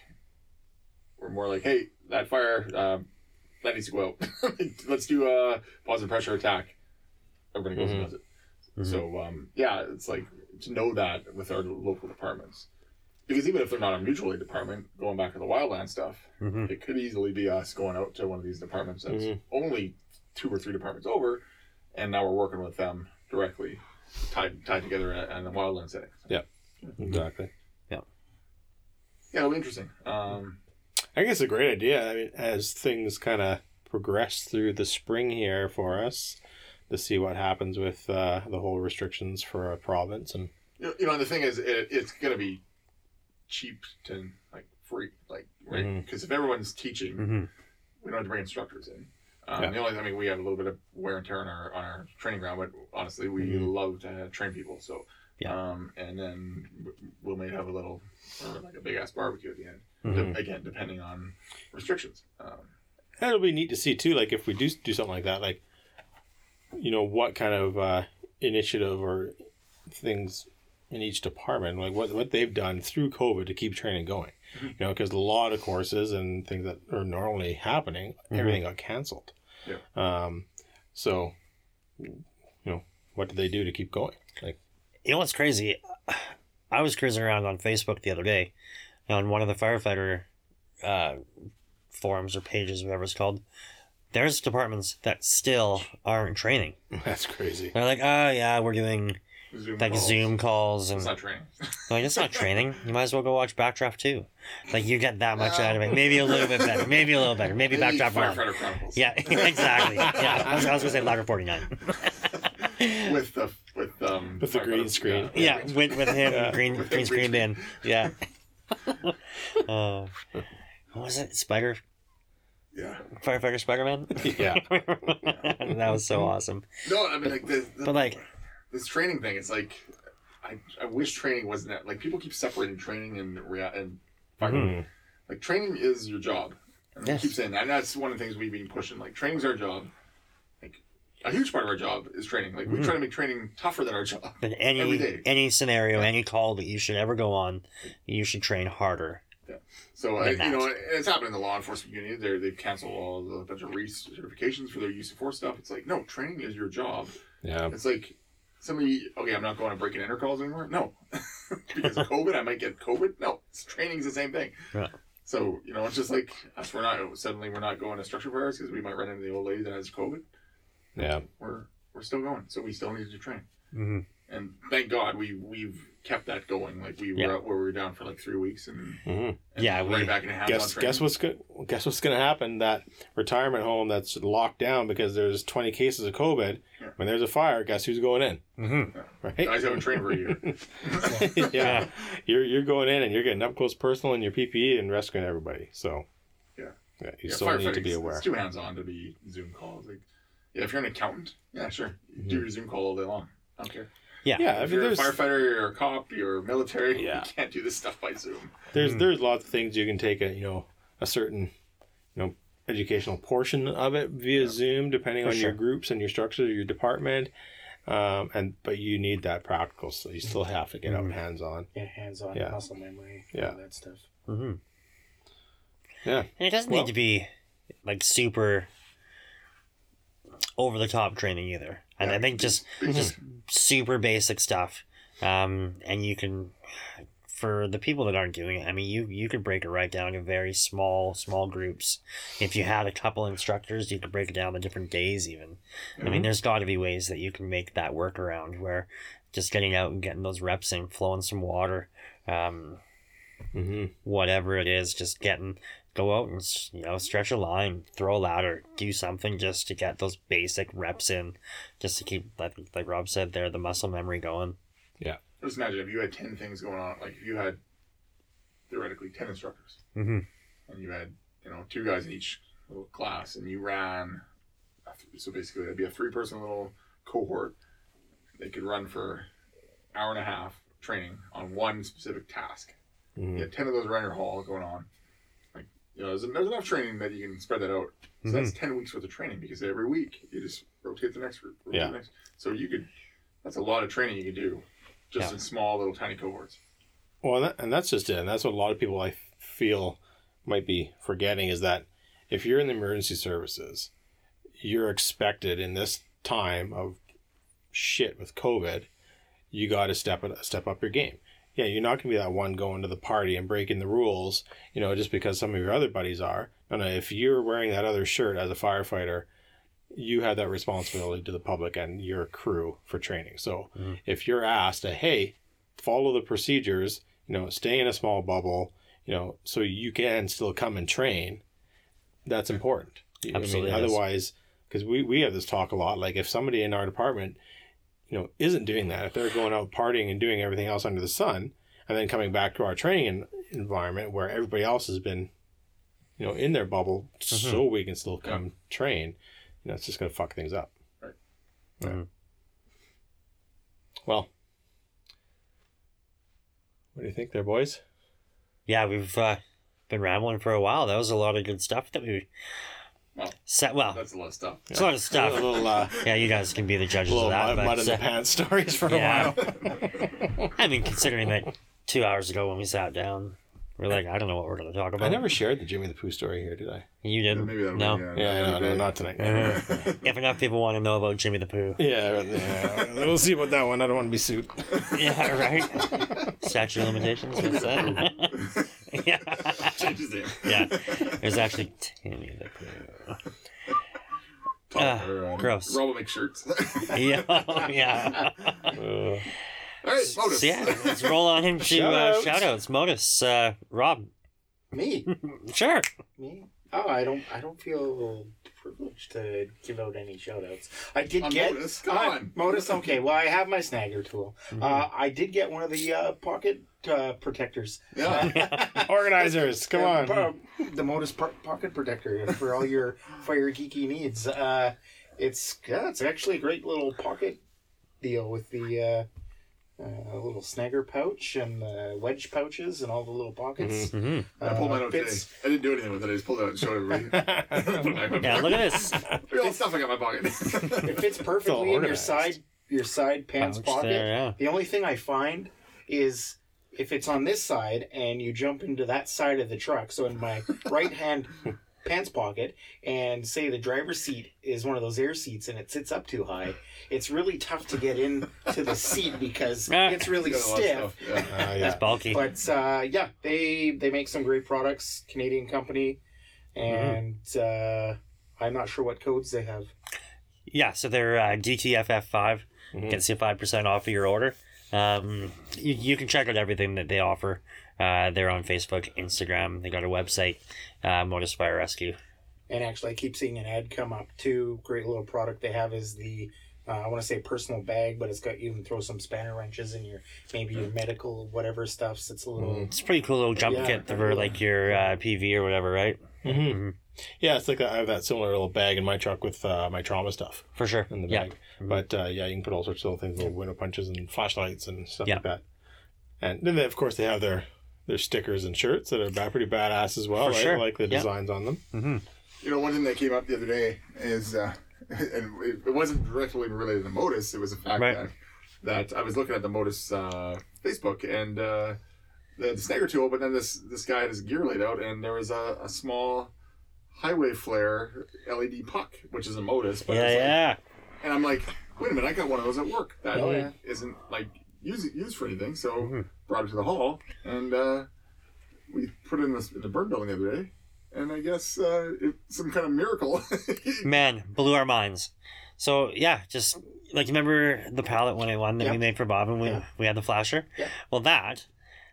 we're more like, hey, that fire, um, that needs to go out. Let's do a positive pressure attack. Everybody goes Mhm. and does it. So um, yeah, it's like to know that with our local departments, because even if they're not a mutual aid department, going back to the wildland stuff, Mhm. it could easily be us going out to one of these departments that's Mhm. only two or three departments over, and now we're working with them directly, tied tied together in, in a wildland setting. So, Exactly. Yeah, yeah, it'll be interesting. Um, I guess it's a great idea. I mean, as things kind of progress through the spring here for us, to see what happens with uh, the whole restrictions for our province and you know, the thing is, it, it's gonna be cheap to like free, like right? Because if everyone's teaching, Mhm. we don't have to bring instructors in. Um, Yeah. The only, I mean, we have a little bit of wear and tear on our on our training ground, but honestly, we Mhm. love to train people. So, Yeah. um, and then we'll may have a little, uh, like a big ass barbecue at the end. Mhm. De- again, depending on restrictions. Um, And it'll be neat to see too, like if we do do something like that, like you know what kind of uh, initiative or things in each department, like what what they've done through COVID to keep training going. You know, because a lot of courses and things that are normally happening, everything got canceled. Yeah. Um, so you know, what did they do to keep going? Like, You know what's crazy? I was cruising around on Facebook the other day, on one of the firefighter uh, forums or pages, whatever it's called. There's departments that still aren't training. that's crazy. They're like, oh yeah, we're doing Zoom like calls. Zoom calls and It's not training. like it's not training. You might as well go watch Backdraft too. Like you get that much out of it. Maybe a little bit better. Maybe a little better. Maybe Maybe Backdraft one. Firefighter Chronicles. Yeah, exactly. Yeah, I was, I was gonna say Ladder Forty Nine. With the with um With the Firefighter- green screen. Yeah, with with him Yeah. green green him screened green in. Yeah. uh, what was it? Spider Yeah. firefighter Spider Man. Yeah. that was so awesome. No, I mean like the, the But like, this training thing. It's like I, I wish training wasn't that. Like people keep separating training and rea- and fire. Mhm. Like training is your job. And Yes. we keep saying that. And that's one of the things we've been pushing. Like training's our job. A huge part of our job is training. Like we Mhm. try to make training tougher than our job. in any any scenario, any call that you should ever go on, you should train harder. So I, Than you know, it's happened in the law enforcement community. They're, they've canceled all the bunch of recertifications for their use of force stuff. It's like no, training is your job. Yeah. It's like somebody. Okay, I'm not going to break and enter calls anymore. No, because of COVID, I might get COVID. No, it's, training's the same thing. Yeah. So you know, it's just like us. We're not suddenly we're not going to structure fires because we might run into the old lady that has COVID. Yeah. We're we're still going, so we still need to train. Mm-hmm. And thank God we we've kept that going. Like we Yeah. were out where we were down for like three weeks and, hmm and Yeah, right we- back in hands Guess guess what's go- guess what's going to happen? That retirement home that's locked down because there's 20 cases of COVID. Yeah. When there's a fire, guess who's going in? Mm-hmm. Right? Guys haven't trained for a year. yeah. You're you're going in and you're getting up close personal in your PPE and rescuing everybody. So Yeah. yeah you Yeah, still need to be aware. It's too hands on to be Zoom calls. Like, yeah, if you're an accountant, yeah, sure, you do your Zoom call all day long. I don't care. Yeah. Yeah, I if mean you're a firefighter, you're a cop, you're military, Yeah. you can't do this stuff by Zoom. there's Mm. there's lots of things you can take a you know a certain you know educational portion of it via Zoom depending For on your groups and your structure your department. Um, and but you need that practical, so you still have to get out Mhm. hands on. Yeah, hands on, Yeah. muscle memory, Yeah. all that stuff. Mm-hmm. Yeah. And it doesn't Well- need to be like super over the top training either. And Yeah. I think just just super basic stuff. Um, and you can, for the people that aren't doing it, I mean, you you could break it right down to very small small groups. If you had a couple instructors, you could break it down to different days even. I mean, there's got to be ways that you can make that work around where just getting out and getting those reps in, flowing some water, um, hmm whatever it is, just getting go out and you know stretch a line, throw a ladder, do something just to get those basic reps in, just to keep like like Rob said there, the muscle memory going. Yeah. Just imagine if you had 10 things going on, like if you had theoretically 10 instructors Mm-hmm. and you had, you know, two guys in each little class and you ran, so basically it'd be a three person little cohort. They could run for hour and a half training on one specific task. hmm You had 10 of those around your hall going on. You know, there's, there's enough training that you can spread that out. So mm-hmm. that's 10 weeks worth of training because every week you just rotate the next group. Yeah. The next. So you could, that's a lot of training you could do just Yeah. in small little tiny cohorts. Well, and, that, and that's just it. And that's what a lot of people I feel might be forgetting is that if you're in the emergency services, you're expected in this time of shit with COVID, you got to step it, step up your game. Yeah, you're not gonna be that one going to the party and breaking the rules, you know, just because some of your other buddies are. No, no. If you're wearing that other shirt as a firefighter, you have that responsibility to the public and your crew for training. So Mhm. if you're asked to, hey, follow the procedures, you know, stay in a small bubble, you know, so you can still come and train, that's important. I Absolutely mean, otherwise, because we, we have this talk a lot, like if somebody in our department, you know, isn't doing that, if they're going out partying and doing everything else under the sun, and then coming back to our training environment where everybody else has been, you know, in their bubble, so we can still come train, you know, it's just going to fuck things up. Right. Yeah. Mhm. Well, what do you think there, boys? Yeah, we've uh, been rambling for a while. That was a lot of good stuff that we Well, set. Well, That's a lot of stuff. it's a lot of A stuff. little, uh, Yeah, you guys can be the judges little of that. mud, but, mud in the uh, pants stories for a while. I mean, considering that two hours ago when we sat down, We're like, I don't know what we're gonna talk about. I never shared the Jimmy the Pooh story here, did I? You didn't. Maybe that'll no. be, Yeah, no, no, okay. not tonight. if enough people want to know about Jimmy the Pooh. yeah, yeah, we'll see about that one. I don't want to be sued. Yeah, right. Statute of limitations. What's that? Yeah. Change his name. Yeah. There's actually Timmy the Pooh. Tom, Ah, or, um, gross. Robo makes shirts. Yeah. oh, yeah. Uh, All right, Modus. So yeah, let's roll on into Shout uh, outs. shout outs. Modus, uh, Rob. Me, Sure. me. Oh, I don't. I don't feel privileged to give out any shoutouts. I did On get Modus? Come Uh, on. Modus. Okay, well, I have my snagger tool. Mm-hmm. Uh, I did get one of the uh, pocket uh, protectors. Yeah. organizers, come Uh, on. po- the Modus po- pocket protector for all your fire geeky needs. Uh, it's yeah, it's actually a great little pocket deal with the uh, uh, little snagger pouch and the wedge pouches and all the little pockets. hmm I pulled mine Uh, out today. I didn't do anything with it. I just pulled it out and showed everybody. It back in Yeah, pocket. look at this. Look at all the stuff I got in my pocket. It fits perfectly in your side your side pants Pouch pocket. there, yeah. The only thing I find is if it's on this side and you jump into that side of the truck, so in my right hand pants pocket, and say the driver's seat is one of those air seats and it sits up too high, it's really tough to get into the seat because it's really Got a lot of stiff. stuff, Yeah. Uh, It's bulky. But uh, yeah, they they make some great products, Canadian company, and uh, I'm not sure what codes they have. Yeah, so they're uh, DTFF5. Mhm. Gets you 5% off of your order. Um, you, you can check out everything that they offer. Uh, they're on Facebook, Instagram. They got a website, uh, Modus Fire Rescue. And actually, I keep seeing an ad come up too. Great little product they have is the uh, I want to say personal bag, but it's got you can throw some spanner wrenches in your maybe your medical whatever stuffs. It's a little It's a pretty cool little jump Yeah. kit for like your uh, PV or whatever, right? hmm Yeah, it's like I have that similar little bag in my truck with uh, my trauma stuff For sure. in the yeah. bag. But uh, yeah, you can put all sorts of little things, little window punches and flashlights and stuff Yeah. like that. And then, they, of course, they have their their stickers and shirts that are pretty badass as well, For right? sure. I like the Yeah. designs on them. Mm-hmm. You know, one thing that came up the other day is, uh, and it, it wasn't directly related to Modus. It was a fact Right. that that I was looking at the Modus uh, Facebook and uh, the, the snagger tool, but then this this guy had his gear laid out, and there was a, a small highway flare LED puck, which is a Modus. But Yeah, like- yeah. and I'm like, wait a minute, I got one of those at work that Oh, yeah. not like use used for anything. So Mhm. brought it to the hall, and uh, we put it in the, in the burn building the other day. And I guess uh, it, some kind of miracle. Man, blew our minds. So yeah, just like you remember the palette when I won that Yeah. we made for Bob and we Yeah. we had the flasher. Yeah. Well, that.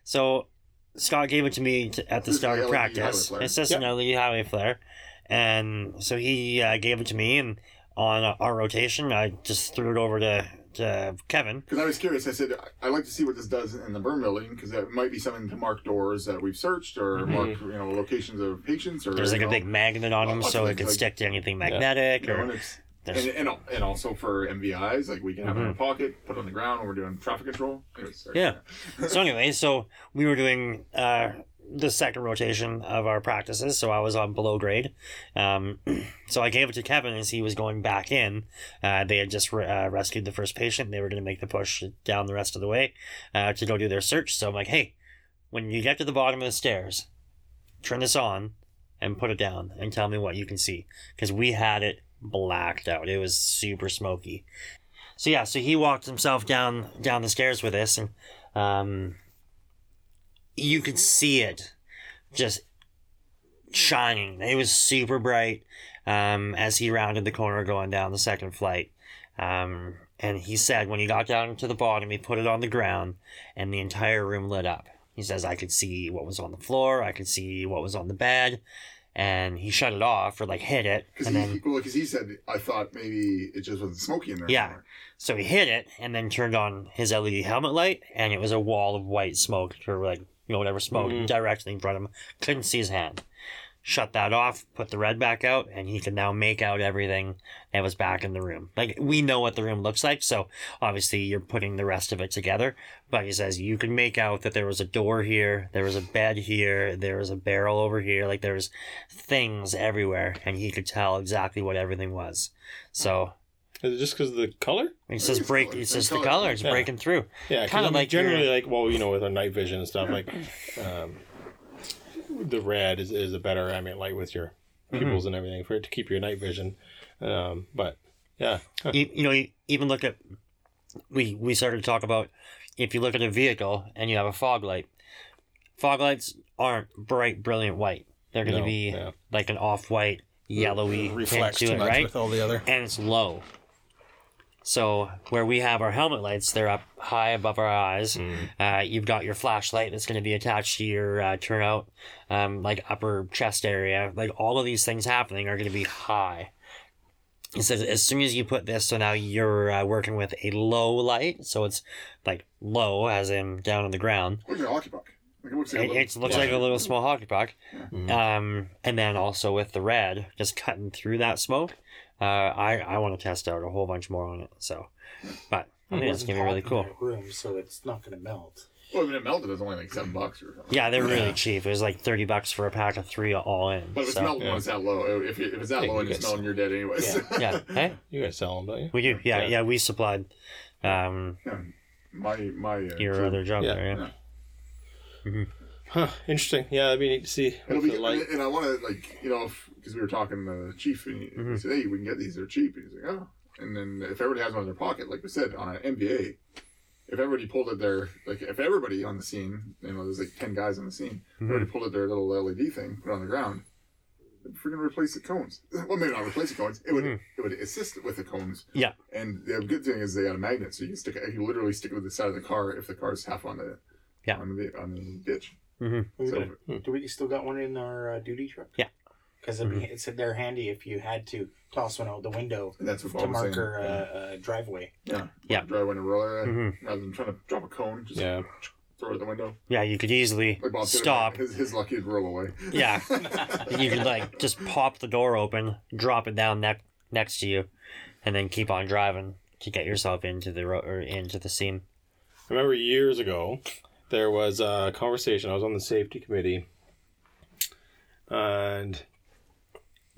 So Scott gave it to me to, at the This start of practice. highway flare. It's just Yep. an LED highway flare, and so he uh, gave it to me, and on our rotation, I just threw it over to to Kevin. Because I was curious, I said I'd like to see what this does in the burn building because that might be something to mark doors that we've searched or Mhm. mark you know locations of patients or There's like you a big magnet on them, so it things could like- stick to anything magnetic. you know, Or and, it's, there's, and, and, and also for MVIs like we can have it in our pocket, put it on the ground when we're doing traffic control. Yeah. so anyway, so we were doing uh, the second rotation of our practices, so I was on below grade. Um, so I gave it to Kevin as he was going back in. Uh, they had just re- uh, rescued the first patient. They were going to make the push down the rest of the way uh, to go do their search. So I'm like, hey, when you get to the bottom of the stairs, turn this on and put it down and tell me what you can see because we had it blacked out. It was super smoky. So yeah, so he walked himself down down the stairs with this, and um, you could see it just shining. It was super bright um, as he rounded the corner going down the second flight. Um, and he said when he got down to the bottom, he put it on the ground, and the entire room lit up. He says I could see what was on the floor, I could see what was on the bed, and he shut it off or like hit it, Because and he, then well, 'cause he said I thought maybe it just wasn't smoky in there. Yeah. anymore. So he hit it and then turned on his LED helmet light, and it was a wall of white smoke, or like, you know, whatever smoke Mhm. directly in front of him. Couldn't see his hand. Shut that off, put the red back out, and he could now make out everything that was back in the room. Like, we know what the room looks like, so obviously you're putting the rest of it together. But he says you can make out that there was a door here, there was a bed here, there was a barrel over here, like there was things everywhere, and he could tell exactly what everything was. So Is it just because of the color? it says break. color. It's It's the color. color. It's Yeah. breaking through. Yeah, Kinda kind of like like generally your- like well, you know, with our night vision and stuff, like um, the red is, is a better ambient light with your pupils and everything for it to keep your night vision. Um, but yeah, you, you know, you even look at we we started to talk about if you look at a vehicle and you have a fog light, fog lights aren't bright, brilliant white. They're going to No, be yeah. like an off white, yellowy tint reflects to too it, much right? with all the other. and it's low. So where we have our helmet lights, they're up high above our eyes. Mm. Uh, you've got your flashlight that's going to be attached to your uh, turnout, um, like upper chest area. Like all of these things happening are going to be high. It says as soon as you put this, so now you're uh, working with a low light, so it's like low, as in down on the ground. Look at a hockey puck. Like, it looks like a It, little- it looks Yeah. like a little small hockey puck. Mhm. Um, and then also with the red, just cutting through that smoke. Uh, I I want to test out a whole bunch more on it. So, but I think it's gonna be really cool. Room, so it's not going to melt. Well, when it melted, it was only like seven bucks or something. Yeah, they're really Yeah. cheap. It was like thirty bucks for a pack of three all in. But if it's so, melting yeah. it's that low, if, if it's that Yeah, low you and you're guys- smelling, you're dead anyways. Yeah. yeah, hey, You guys sell them, don't you? we do. Yeah, Yeah. yeah, we supplied um Yeah. My my uh, your crew- other job Yeah. there. Yeah. Huh, interesting. Yeah, that'd be neat to see. It'll with be, the light. and I want to like you know because we were talking to the chief and he, he Mhm. said, "Hey, we can get these. They're cheap." And he's like, "Oh." And then if everybody has one in their pocket, like we said on an MVA, if everybody pulled it their like if everybody on the scene, you know, there's like ten guys on the scene, Mm-hmm. everybody pulled it their little LED thing, put it on the ground. They'd freaking replace the cones. Well, maybe not replace the cones. It would Mhm. it would assist with the cones. Yeah. And the good thing is they got a magnet, so you can stick it. You literally stick it with the side of the car if the car's half on the Yeah. on the on the ditch. hmm So got- do we still got one in our uh, duty truck? Yeah. Because it's they're handy if you had to toss one out the window that's what to Bob was mark saying. our uh, uh, driveway. Yeah. Yeah. Drive in a roller Mhm. rather than trying to drop a cone, just Yeah. throw it out the window. Yeah, you could easily Like Bob stop. His, his lucky is roll away. Yeah. You could like just pop the door open, drop it down ne- next to you, and then keep on driving to get yourself into the ro- or into the scene. I remember years ago, there was a conversation. I was on the safety committee, and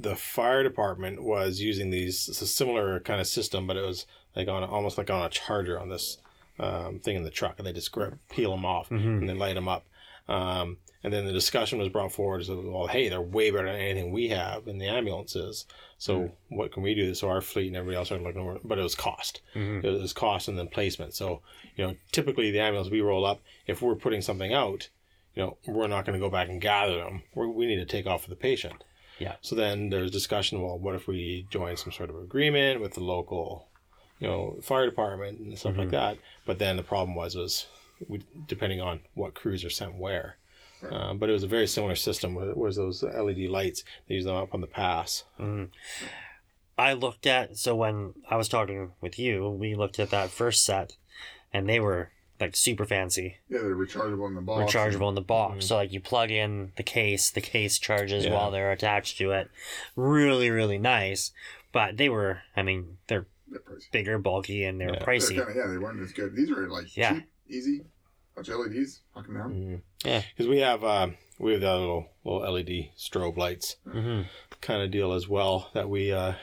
the fire department was using these it's a similar kind of system, but it was like on almost like on a charger on this um, thing in the truck, and they just grab, peel them off and then light them up. Um, and then the discussion was brought forward as well, hey, they're way better than anything we have in the ambulances. So what can we do? So our fleet and everybody else started looking over, but it was cost. It was cost and then placement. So you know, typically the ambulance we roll up, if we're putting something out, you know, we're not going to go back and gather them. we we need to take off for the patient. Yeah. So then there's discussion. Well, what if we join some sort of agreement with the local, you know, fire department and stuff like that? But then the problem was was we, depending on what crews are sent where. Um, but it was a very similar system. Where was those LED lights? They use them up on the pass. I looked at so when I was talking with you, we looked at that first set, and they were like super fancy, Yeah, they're rechargeable in the box. rechargeable in the box. So like you plug in the case, the case charges Yeah. while they're attached to it. Really, really nice. But they were, I mean, they're They're bigger, bulky, and they're Yeah. They're pricey. kinda, yeah, they weren't as good. These are like Yeah. cheap, easy. Bunch of LEDs, knock 'em down. Yeah. Because we have uh, we have that little little LED strobe lights hmm kind of deal as well. That we uh,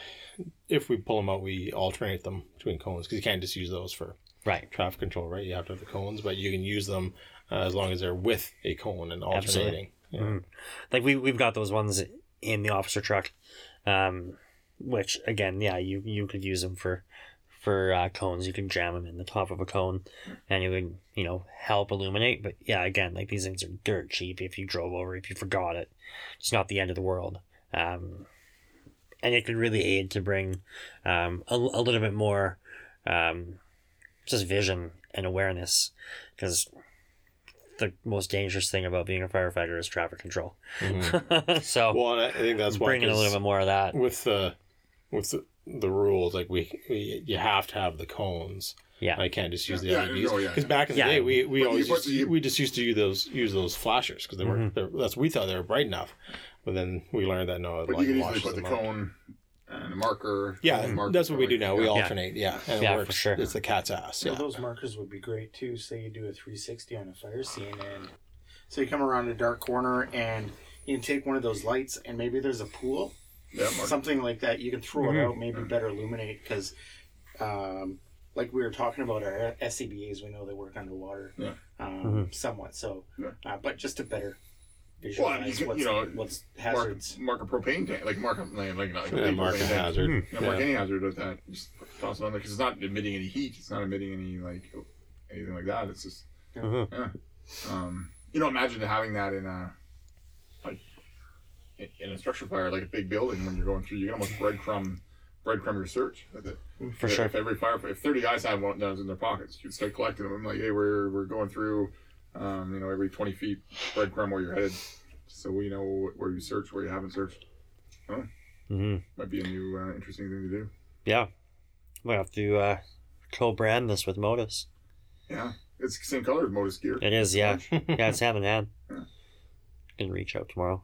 if we pull them out, we alternate them between cones because you can't just use those for Right. traffic control, right? You have to have the cones, but you can use them uh, as long as they're with a cone and alternating. Yeah. Mhm. Like we we've got those ones in the officer truck, um, which again, yeah, you you could use them for for uh, cones. You can jam them in the top of a cone, and it would you know help illuminate. But yeah, again, like these things are dirt cheap. If you drove over, if you forgot it, it's not the end of the world. Um, and it could really aid to bring um, a, a little bit more um, just vision and awareness because the most dangerous thing about being a firefighter is traffic control. so Well, I I think that's why bringing a little 'cause bit more of that. with the with the, the rules, like we, we you have to have the cones. Yeah. I can't just use Yeah, the yeah, LEDs oh, yeah, because yeah. back in the Yeah. day we, we But always used to, you- we just used to use those use those flashers because they were Mm-hmm. they're that's we thought they were bright enough, but then we learned that no, the But you can easily washes put the out. cone and a marker. Yeah, and marker that's what we do now. We yeah. alternate. Yeah, and Yeah, it for works. sure. It's the cat's ass. So Yeah. those markers would be great too. Say you do a 360 on a fire scene, and so you come around a dark corner, and you can take one of those lights, and maybe there's a pool, Yeah, something like that. You can throw Mhm. it out, maybe better illuminate, because, um, like we were talking about our SCBA's, we know they work underwater, Yeah. um, Mhm. somewhat. So, Yeah. uh, but just a better visualize you what's, know, what's Mark, hazards. mark a propane tank, like mark a like, like, like Yeah, a mark a propane tank. hazard. You know, mark Yeah. any hazard with that. Just toss it on there because it's not emitting any heat. It's not emitting any like anything like that. It's just Mhm. yeah. Um, you know, imagine having that in a like in- in a structure fire, like a big building when you're going through. You can almost breadcrumb breadcrumb your search with it. For if, sure. If every fire, if thirty guys have one of those in their pockets, you'd start collecting them. Like, hey, we're we're going through, um, you know, every twenty feet breadcrumb where you're headed, so we know where you search, where you haven't searched. hmm Might be a new uh, interesting thing to do. Yeah. We have to uh, co-brand this with Modus. Yeah, it's the same color as Modus gear. It is, yeah. yeah, it's hand in hand. Yeah. Can reach out tomorrow.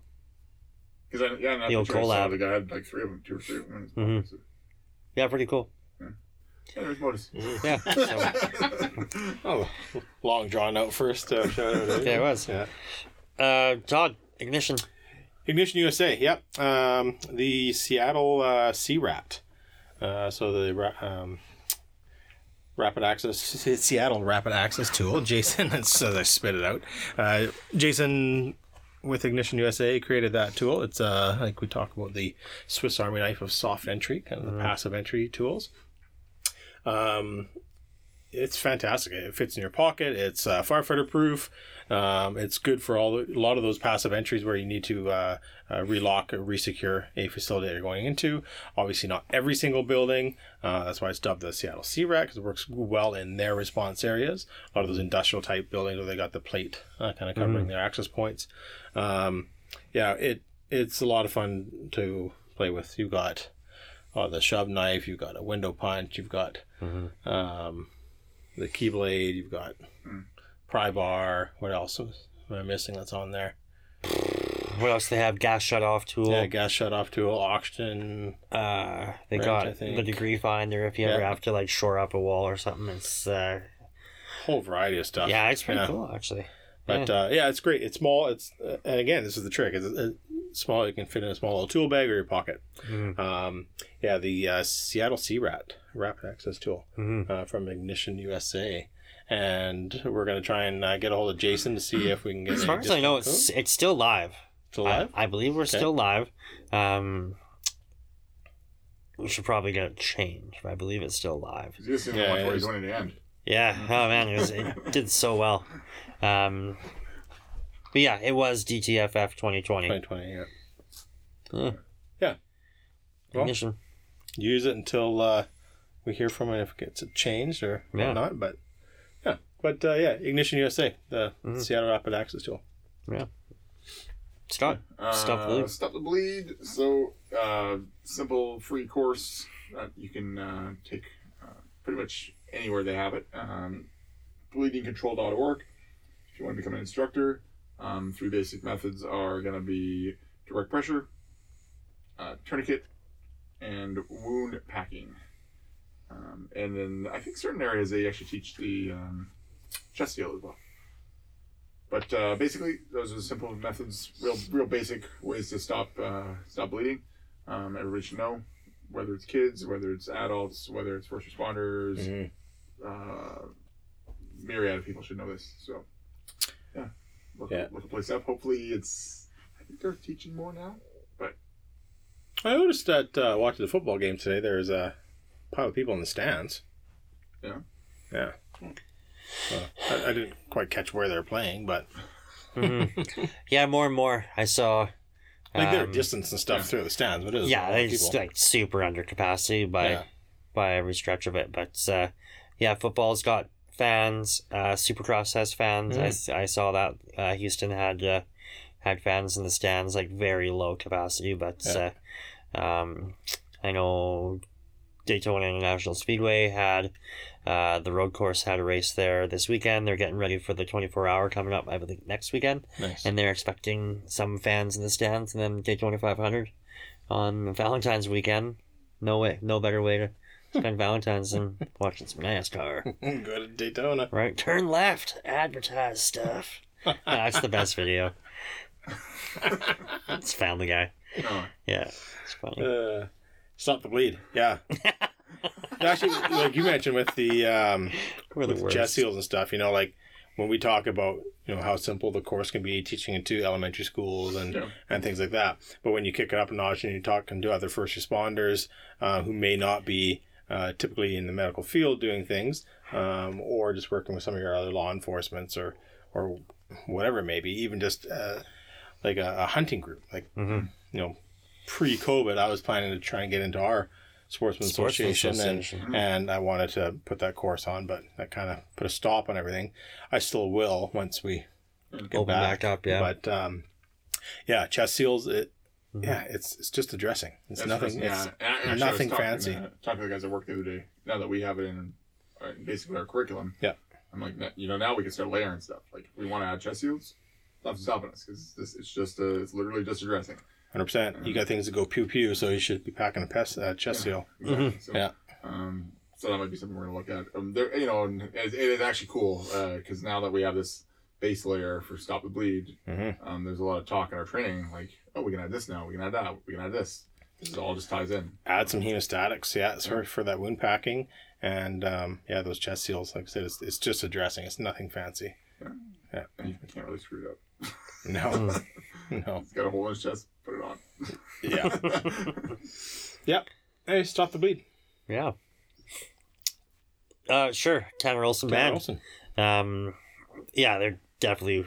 Because I, yeah, The old I collab. The guy had like three of them, two or three of them. Mhm. pockets. Yeah, pretty cool. Yeah, Modus. Yeah. So, Oh, long drawn out first uh, shout out. eh? Yeah, it was. Yeah. uh, Todd, ignition. Ignition USA. Yep. Um, the Seattle uh, Sea Rat. Uh, so the um, rapid access Seattle rapid access tool. Jason, that's uh, I spit it out. Uh, Jason with Ignition USA created that tool. It's uh, like we talk about the Swiss Army knife of soft entry, kind of the passive entry tools. Um, it's fantastic. It fits in your pocket. It's uh, firefighter proof. Um, it's good for all the, a lot of those passive entries where you need to uh, uh, relock or resecure a facility that you're going into. Obviously, not every single building. Uh, that's why it's dubbed the Seattle Sea Rat because it works well in their response areas. A lot of those industrial type buildings where they got the plate uh, kind of covering their access points. Um, yeah, it it's a lot of fun to play with. You've got uh, the shove knife. You've got a window punch. You've got um, the keyblade. You've got pry bar. What else am I missing that's on there? What else they have? Gas shut off tool. Yeah, gas shut off tool, oxygen. Uh, they Wrench, got I think. the degree finder if you ever have to like shore up a wall or something. It's uh, Whole variety of stuff. yeah, it's pretty Yeah. cool actually. But uh, yeah, it's great. It's small. It's uh, and again, this is the trick. It's, it's small. You can fit in a small little tool bag or your pocket. Mhm. Um, yeah, the uh, Seattle Sea Rat rapid access tool Mhm. uh, from Ignition USA, and we're gonna try and uh, get a hold of Jason to see if we can get. As far as I know, discount it's it's still live. It's alive. I, I believe we're still live. Um, we should probably get it changed, but I believe it's still live. Because you just didn't Yeah, know it what is. you're doing in the end. Yeah. Oh man, it was it did so well. Um, but yeah, it was DTFF 2020. 2020. Yeah. Yeah. Yeah. Well, Ignition. use it until uh, we hear from it if it gets changed or Yeah. whatnot. But yeah, but uh, yeah, Ignition USA, the Mhm. Seattle Rapid Access tool. Scott. Stop the Uh, bleed. Stop the bleed. So, uh, simple free course that you can uh, take uh, pretty much anywhere they have it. Um, bleedingcontrol.org. If you want to become an instructor, um, three basic methods are going to be direct pressure, uh, tourniquet, and wound packing. Um, and then I think certain areas they actually teach the um, chest seal as well. But uh, basically, those are the simple methods, real, real basic ways to stop uh, stop bleeding. Um, everybody should know, whether it's kids, whether it's adults, whether it's first responders, Mhm. uh, myriad of people should know this. So, look, Yeah. look a place up. Hopefully, it's. I think they're teaching more now. But I noticed that uh, watching the football game today, there's a pile of people in the stands. Yeah. Yeah. Well, I, I didn't quite catch where they're playing, but Mhm. yeah, more and more I saw. like there are um, distance and stuff through the stands, but it is a yeah, it's of people. like super under capacity by Yeah. by every stretch of it. But uh, yeah, football's got fans. Uh, Supercross has fans. I I saw that uh, Houston had uh, had fans in the stands, like very low capacity. But Yeah. uh, um, I know Daytona International Speedway had uh, the road course had a race there this weekend. They're getting ready for the twenty four hour coming up. I think next weekend Nice. and they're expecting some fans in the stands and then Daytona 500 on Valentine's weekend. No way, no better way to spend Valentine's and watching some NASCAR. Go to Daytona. Right? Turn left, advertise stuff. That's the best video. It's Family Guy. Oh, Yeah, it's funny. Uh, stop the bleed. Yeah. Actually, like you mentioned with the um, We're the with worst. jet seals and stuff, you know, like when we talk about you know how simple the course can be teaching it to elementary schools and Yeah. and things like that. But when you kick it up a notch and you're talking to other first responders uh, who may not be uh, typically in the medical field doing things, um, or just working with some of your other law enforcements or or whatever it may be, even just uh, like a, a hunting group. Like Mhm. you know, pre-COVID, I was planning to try and get into our sportsman Sportsman association, association. and and I wanted to put that course on, but that kind of put a stop on everything. I still will once we get Open back up, yeah. But um, yeah, chest seals. It yeah, it's it's just a dressing. It's That's nothing. interesting, It's, yeah. And actually, I was nothing talking, fancy. Uh, talking to the guys at work the other day. Now that we have it in uh, basically our curriculum. Yeah. I'm like, you know, now we can start layering stuff. Like, if we want to add chest seals. Nothing's stopping us because this it's just a, it's literally just a dressing. Hundred percent. You got things that go pew pew, so you should be packing a pest, uh, chest seal. Exactly. So, Yeah. Um, so that might be something we're gonna look at. Um, there, you know, and it, it is actually cool because now that we have this base layer for stop the bleed, Mhm. um, there's a lot of talk in our training like, oh, we can add this now, we can add that, we can add this. This all just ties in. Add some hemostatics, yeah, it's for, for that wound packing, and um, yeah, those chest seals. Like I said, it's, it's just a dressing. It's nothing fancy. And you can't really screw it up. No, no. It's got a hole in his chest. Put it on. Yeah. yep. Hey, stop the bleed. Yeah. Uh, sure. Tanner Olson Tanner band. Olson. Um, yeah, they're definitely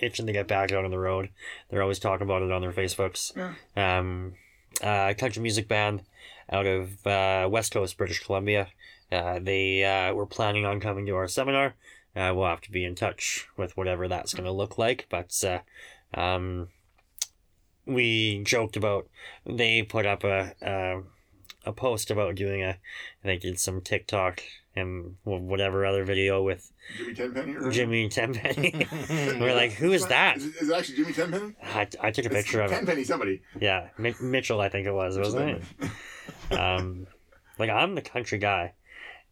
itching to get back out on the road. They're always talking about it on their Facebooks. Um, uh, country music band out of uh, West Coast, British Columbia. Uh, they uh, were planning on coming to our seminar. Uh, we'll have to be in touch with whatever that's going to look like. But uh, um, we joked about they put up a, a a post about doing a I think it's some TikTok and wh- whatever other video with Jimmy Tenpenny? Or Jimmy Tenpenny. We're like, who is that? Is it, is it actually Jimmy Tenpenny? I, I took a It's picture of it. Tenpenny somebody. Yeah, Mi- Mitchell, I think it was, wasn't it? Um, like I'm the country guy,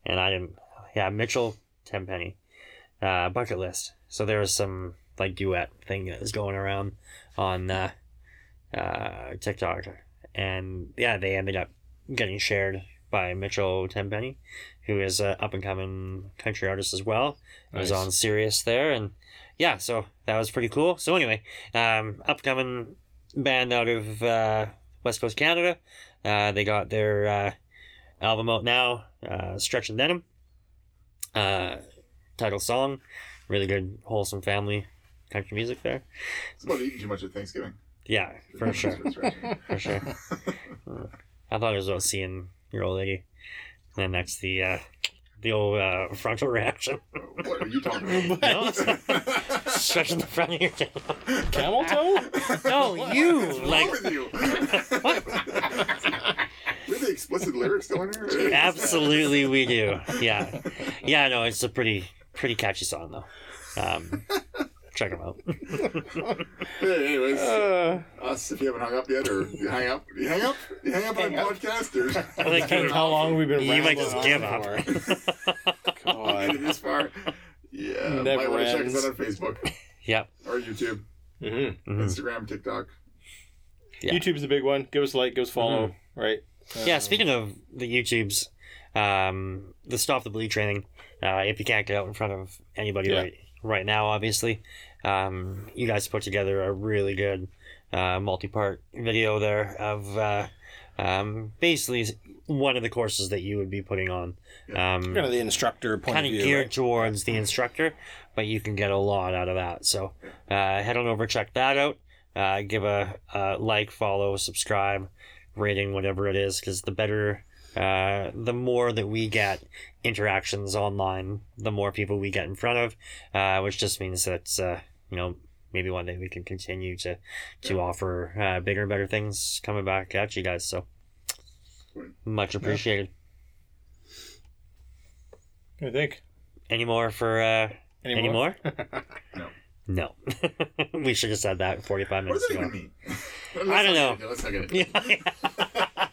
and I didn't. Yeah, Mitchell Tenpenny, uh, bucket list. So there was some like duet thing that was going around on uh, uh, TikTok, and yeah, they ended up getting shared by Mitchell Tenpenny, who is an up and coming country artist as well. He was on Sirius there, and yeah, so that was pretty cool. So anyway, um, upcoming band out of uh, West Coast Canada. Uh, they got their uh, album out now, uh, Stretch and Denim. Uh, title song, really good, wholesome family country music there. It's about eating too much at Thanksgiving. Yeah, for sure, for sure. Uh, I thought it was about seeing your old lady. And then that's the uh, the old uh, frontal reaction, what are you talking about? No. stretching the front of your tail. Camel toe? No, you What's wrong like with you? we have the explicit lyrics still in here? Absolutely, we do. Yeah, yeah. No, it's a pretty pretty catchy song though. Um, check them out. Hey, anyways, Uh, us, if you haven't hung up yet, or you hang up, you hang up, you hang up on a podcast, or I think Depends how long we've been You might just give up. for. made it God. this far. Yeah, Never might want to check us out on Facebook Yep. or YouTube, Mhm. Mhm. Instagram, TikTok. Yeah. YouTube's a big one. Give us a like, give us a follow, right? Yeah. Speaking of the YouTubes, um, the stop the bleed training. Uh, if you can't get out in front of anybody Yeah. right right now, obviously, um, you guys put together a really good uh, multi-part video there of uh, um, basically one of the courses that you would be putting on. Um, kind of the instructor point kind of of view. geared right? towards the instructor, but you can get a lot out of that. So uh, head on over, check that out. Uh, give a, a like, follow, subscribe, rating, whatever it is, because the better, uh, the more that we get interactions online, the more people we get in front of, uh, which just means that uh, you know maybe one day we can continue to to offer uh, bigger and better things coming back at you guys. So much appreciated. I think. Any more for uh, Any Any more? more? No. No. we should have said that 45 What minutes does that ago. even mean? I don't know. Let's not get it.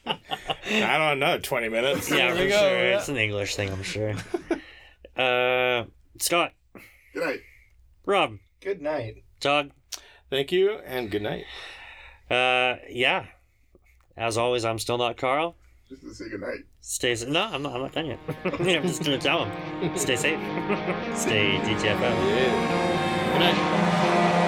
Yeah, I don't know. Twenty minutes. yeah, for go. sure. Yeah. It's an English thing, I'm sure. Uh, Scott, Good night. Rob, Good night. Todd, Thank you and good night. uh, yeah. As always, I'm still not Carl. Just to say good night. Stay safe. No, I'm not, I'm not done yet. I'm just gonna tell him. Stay safe. Stay DTFM. Yeah. Good night.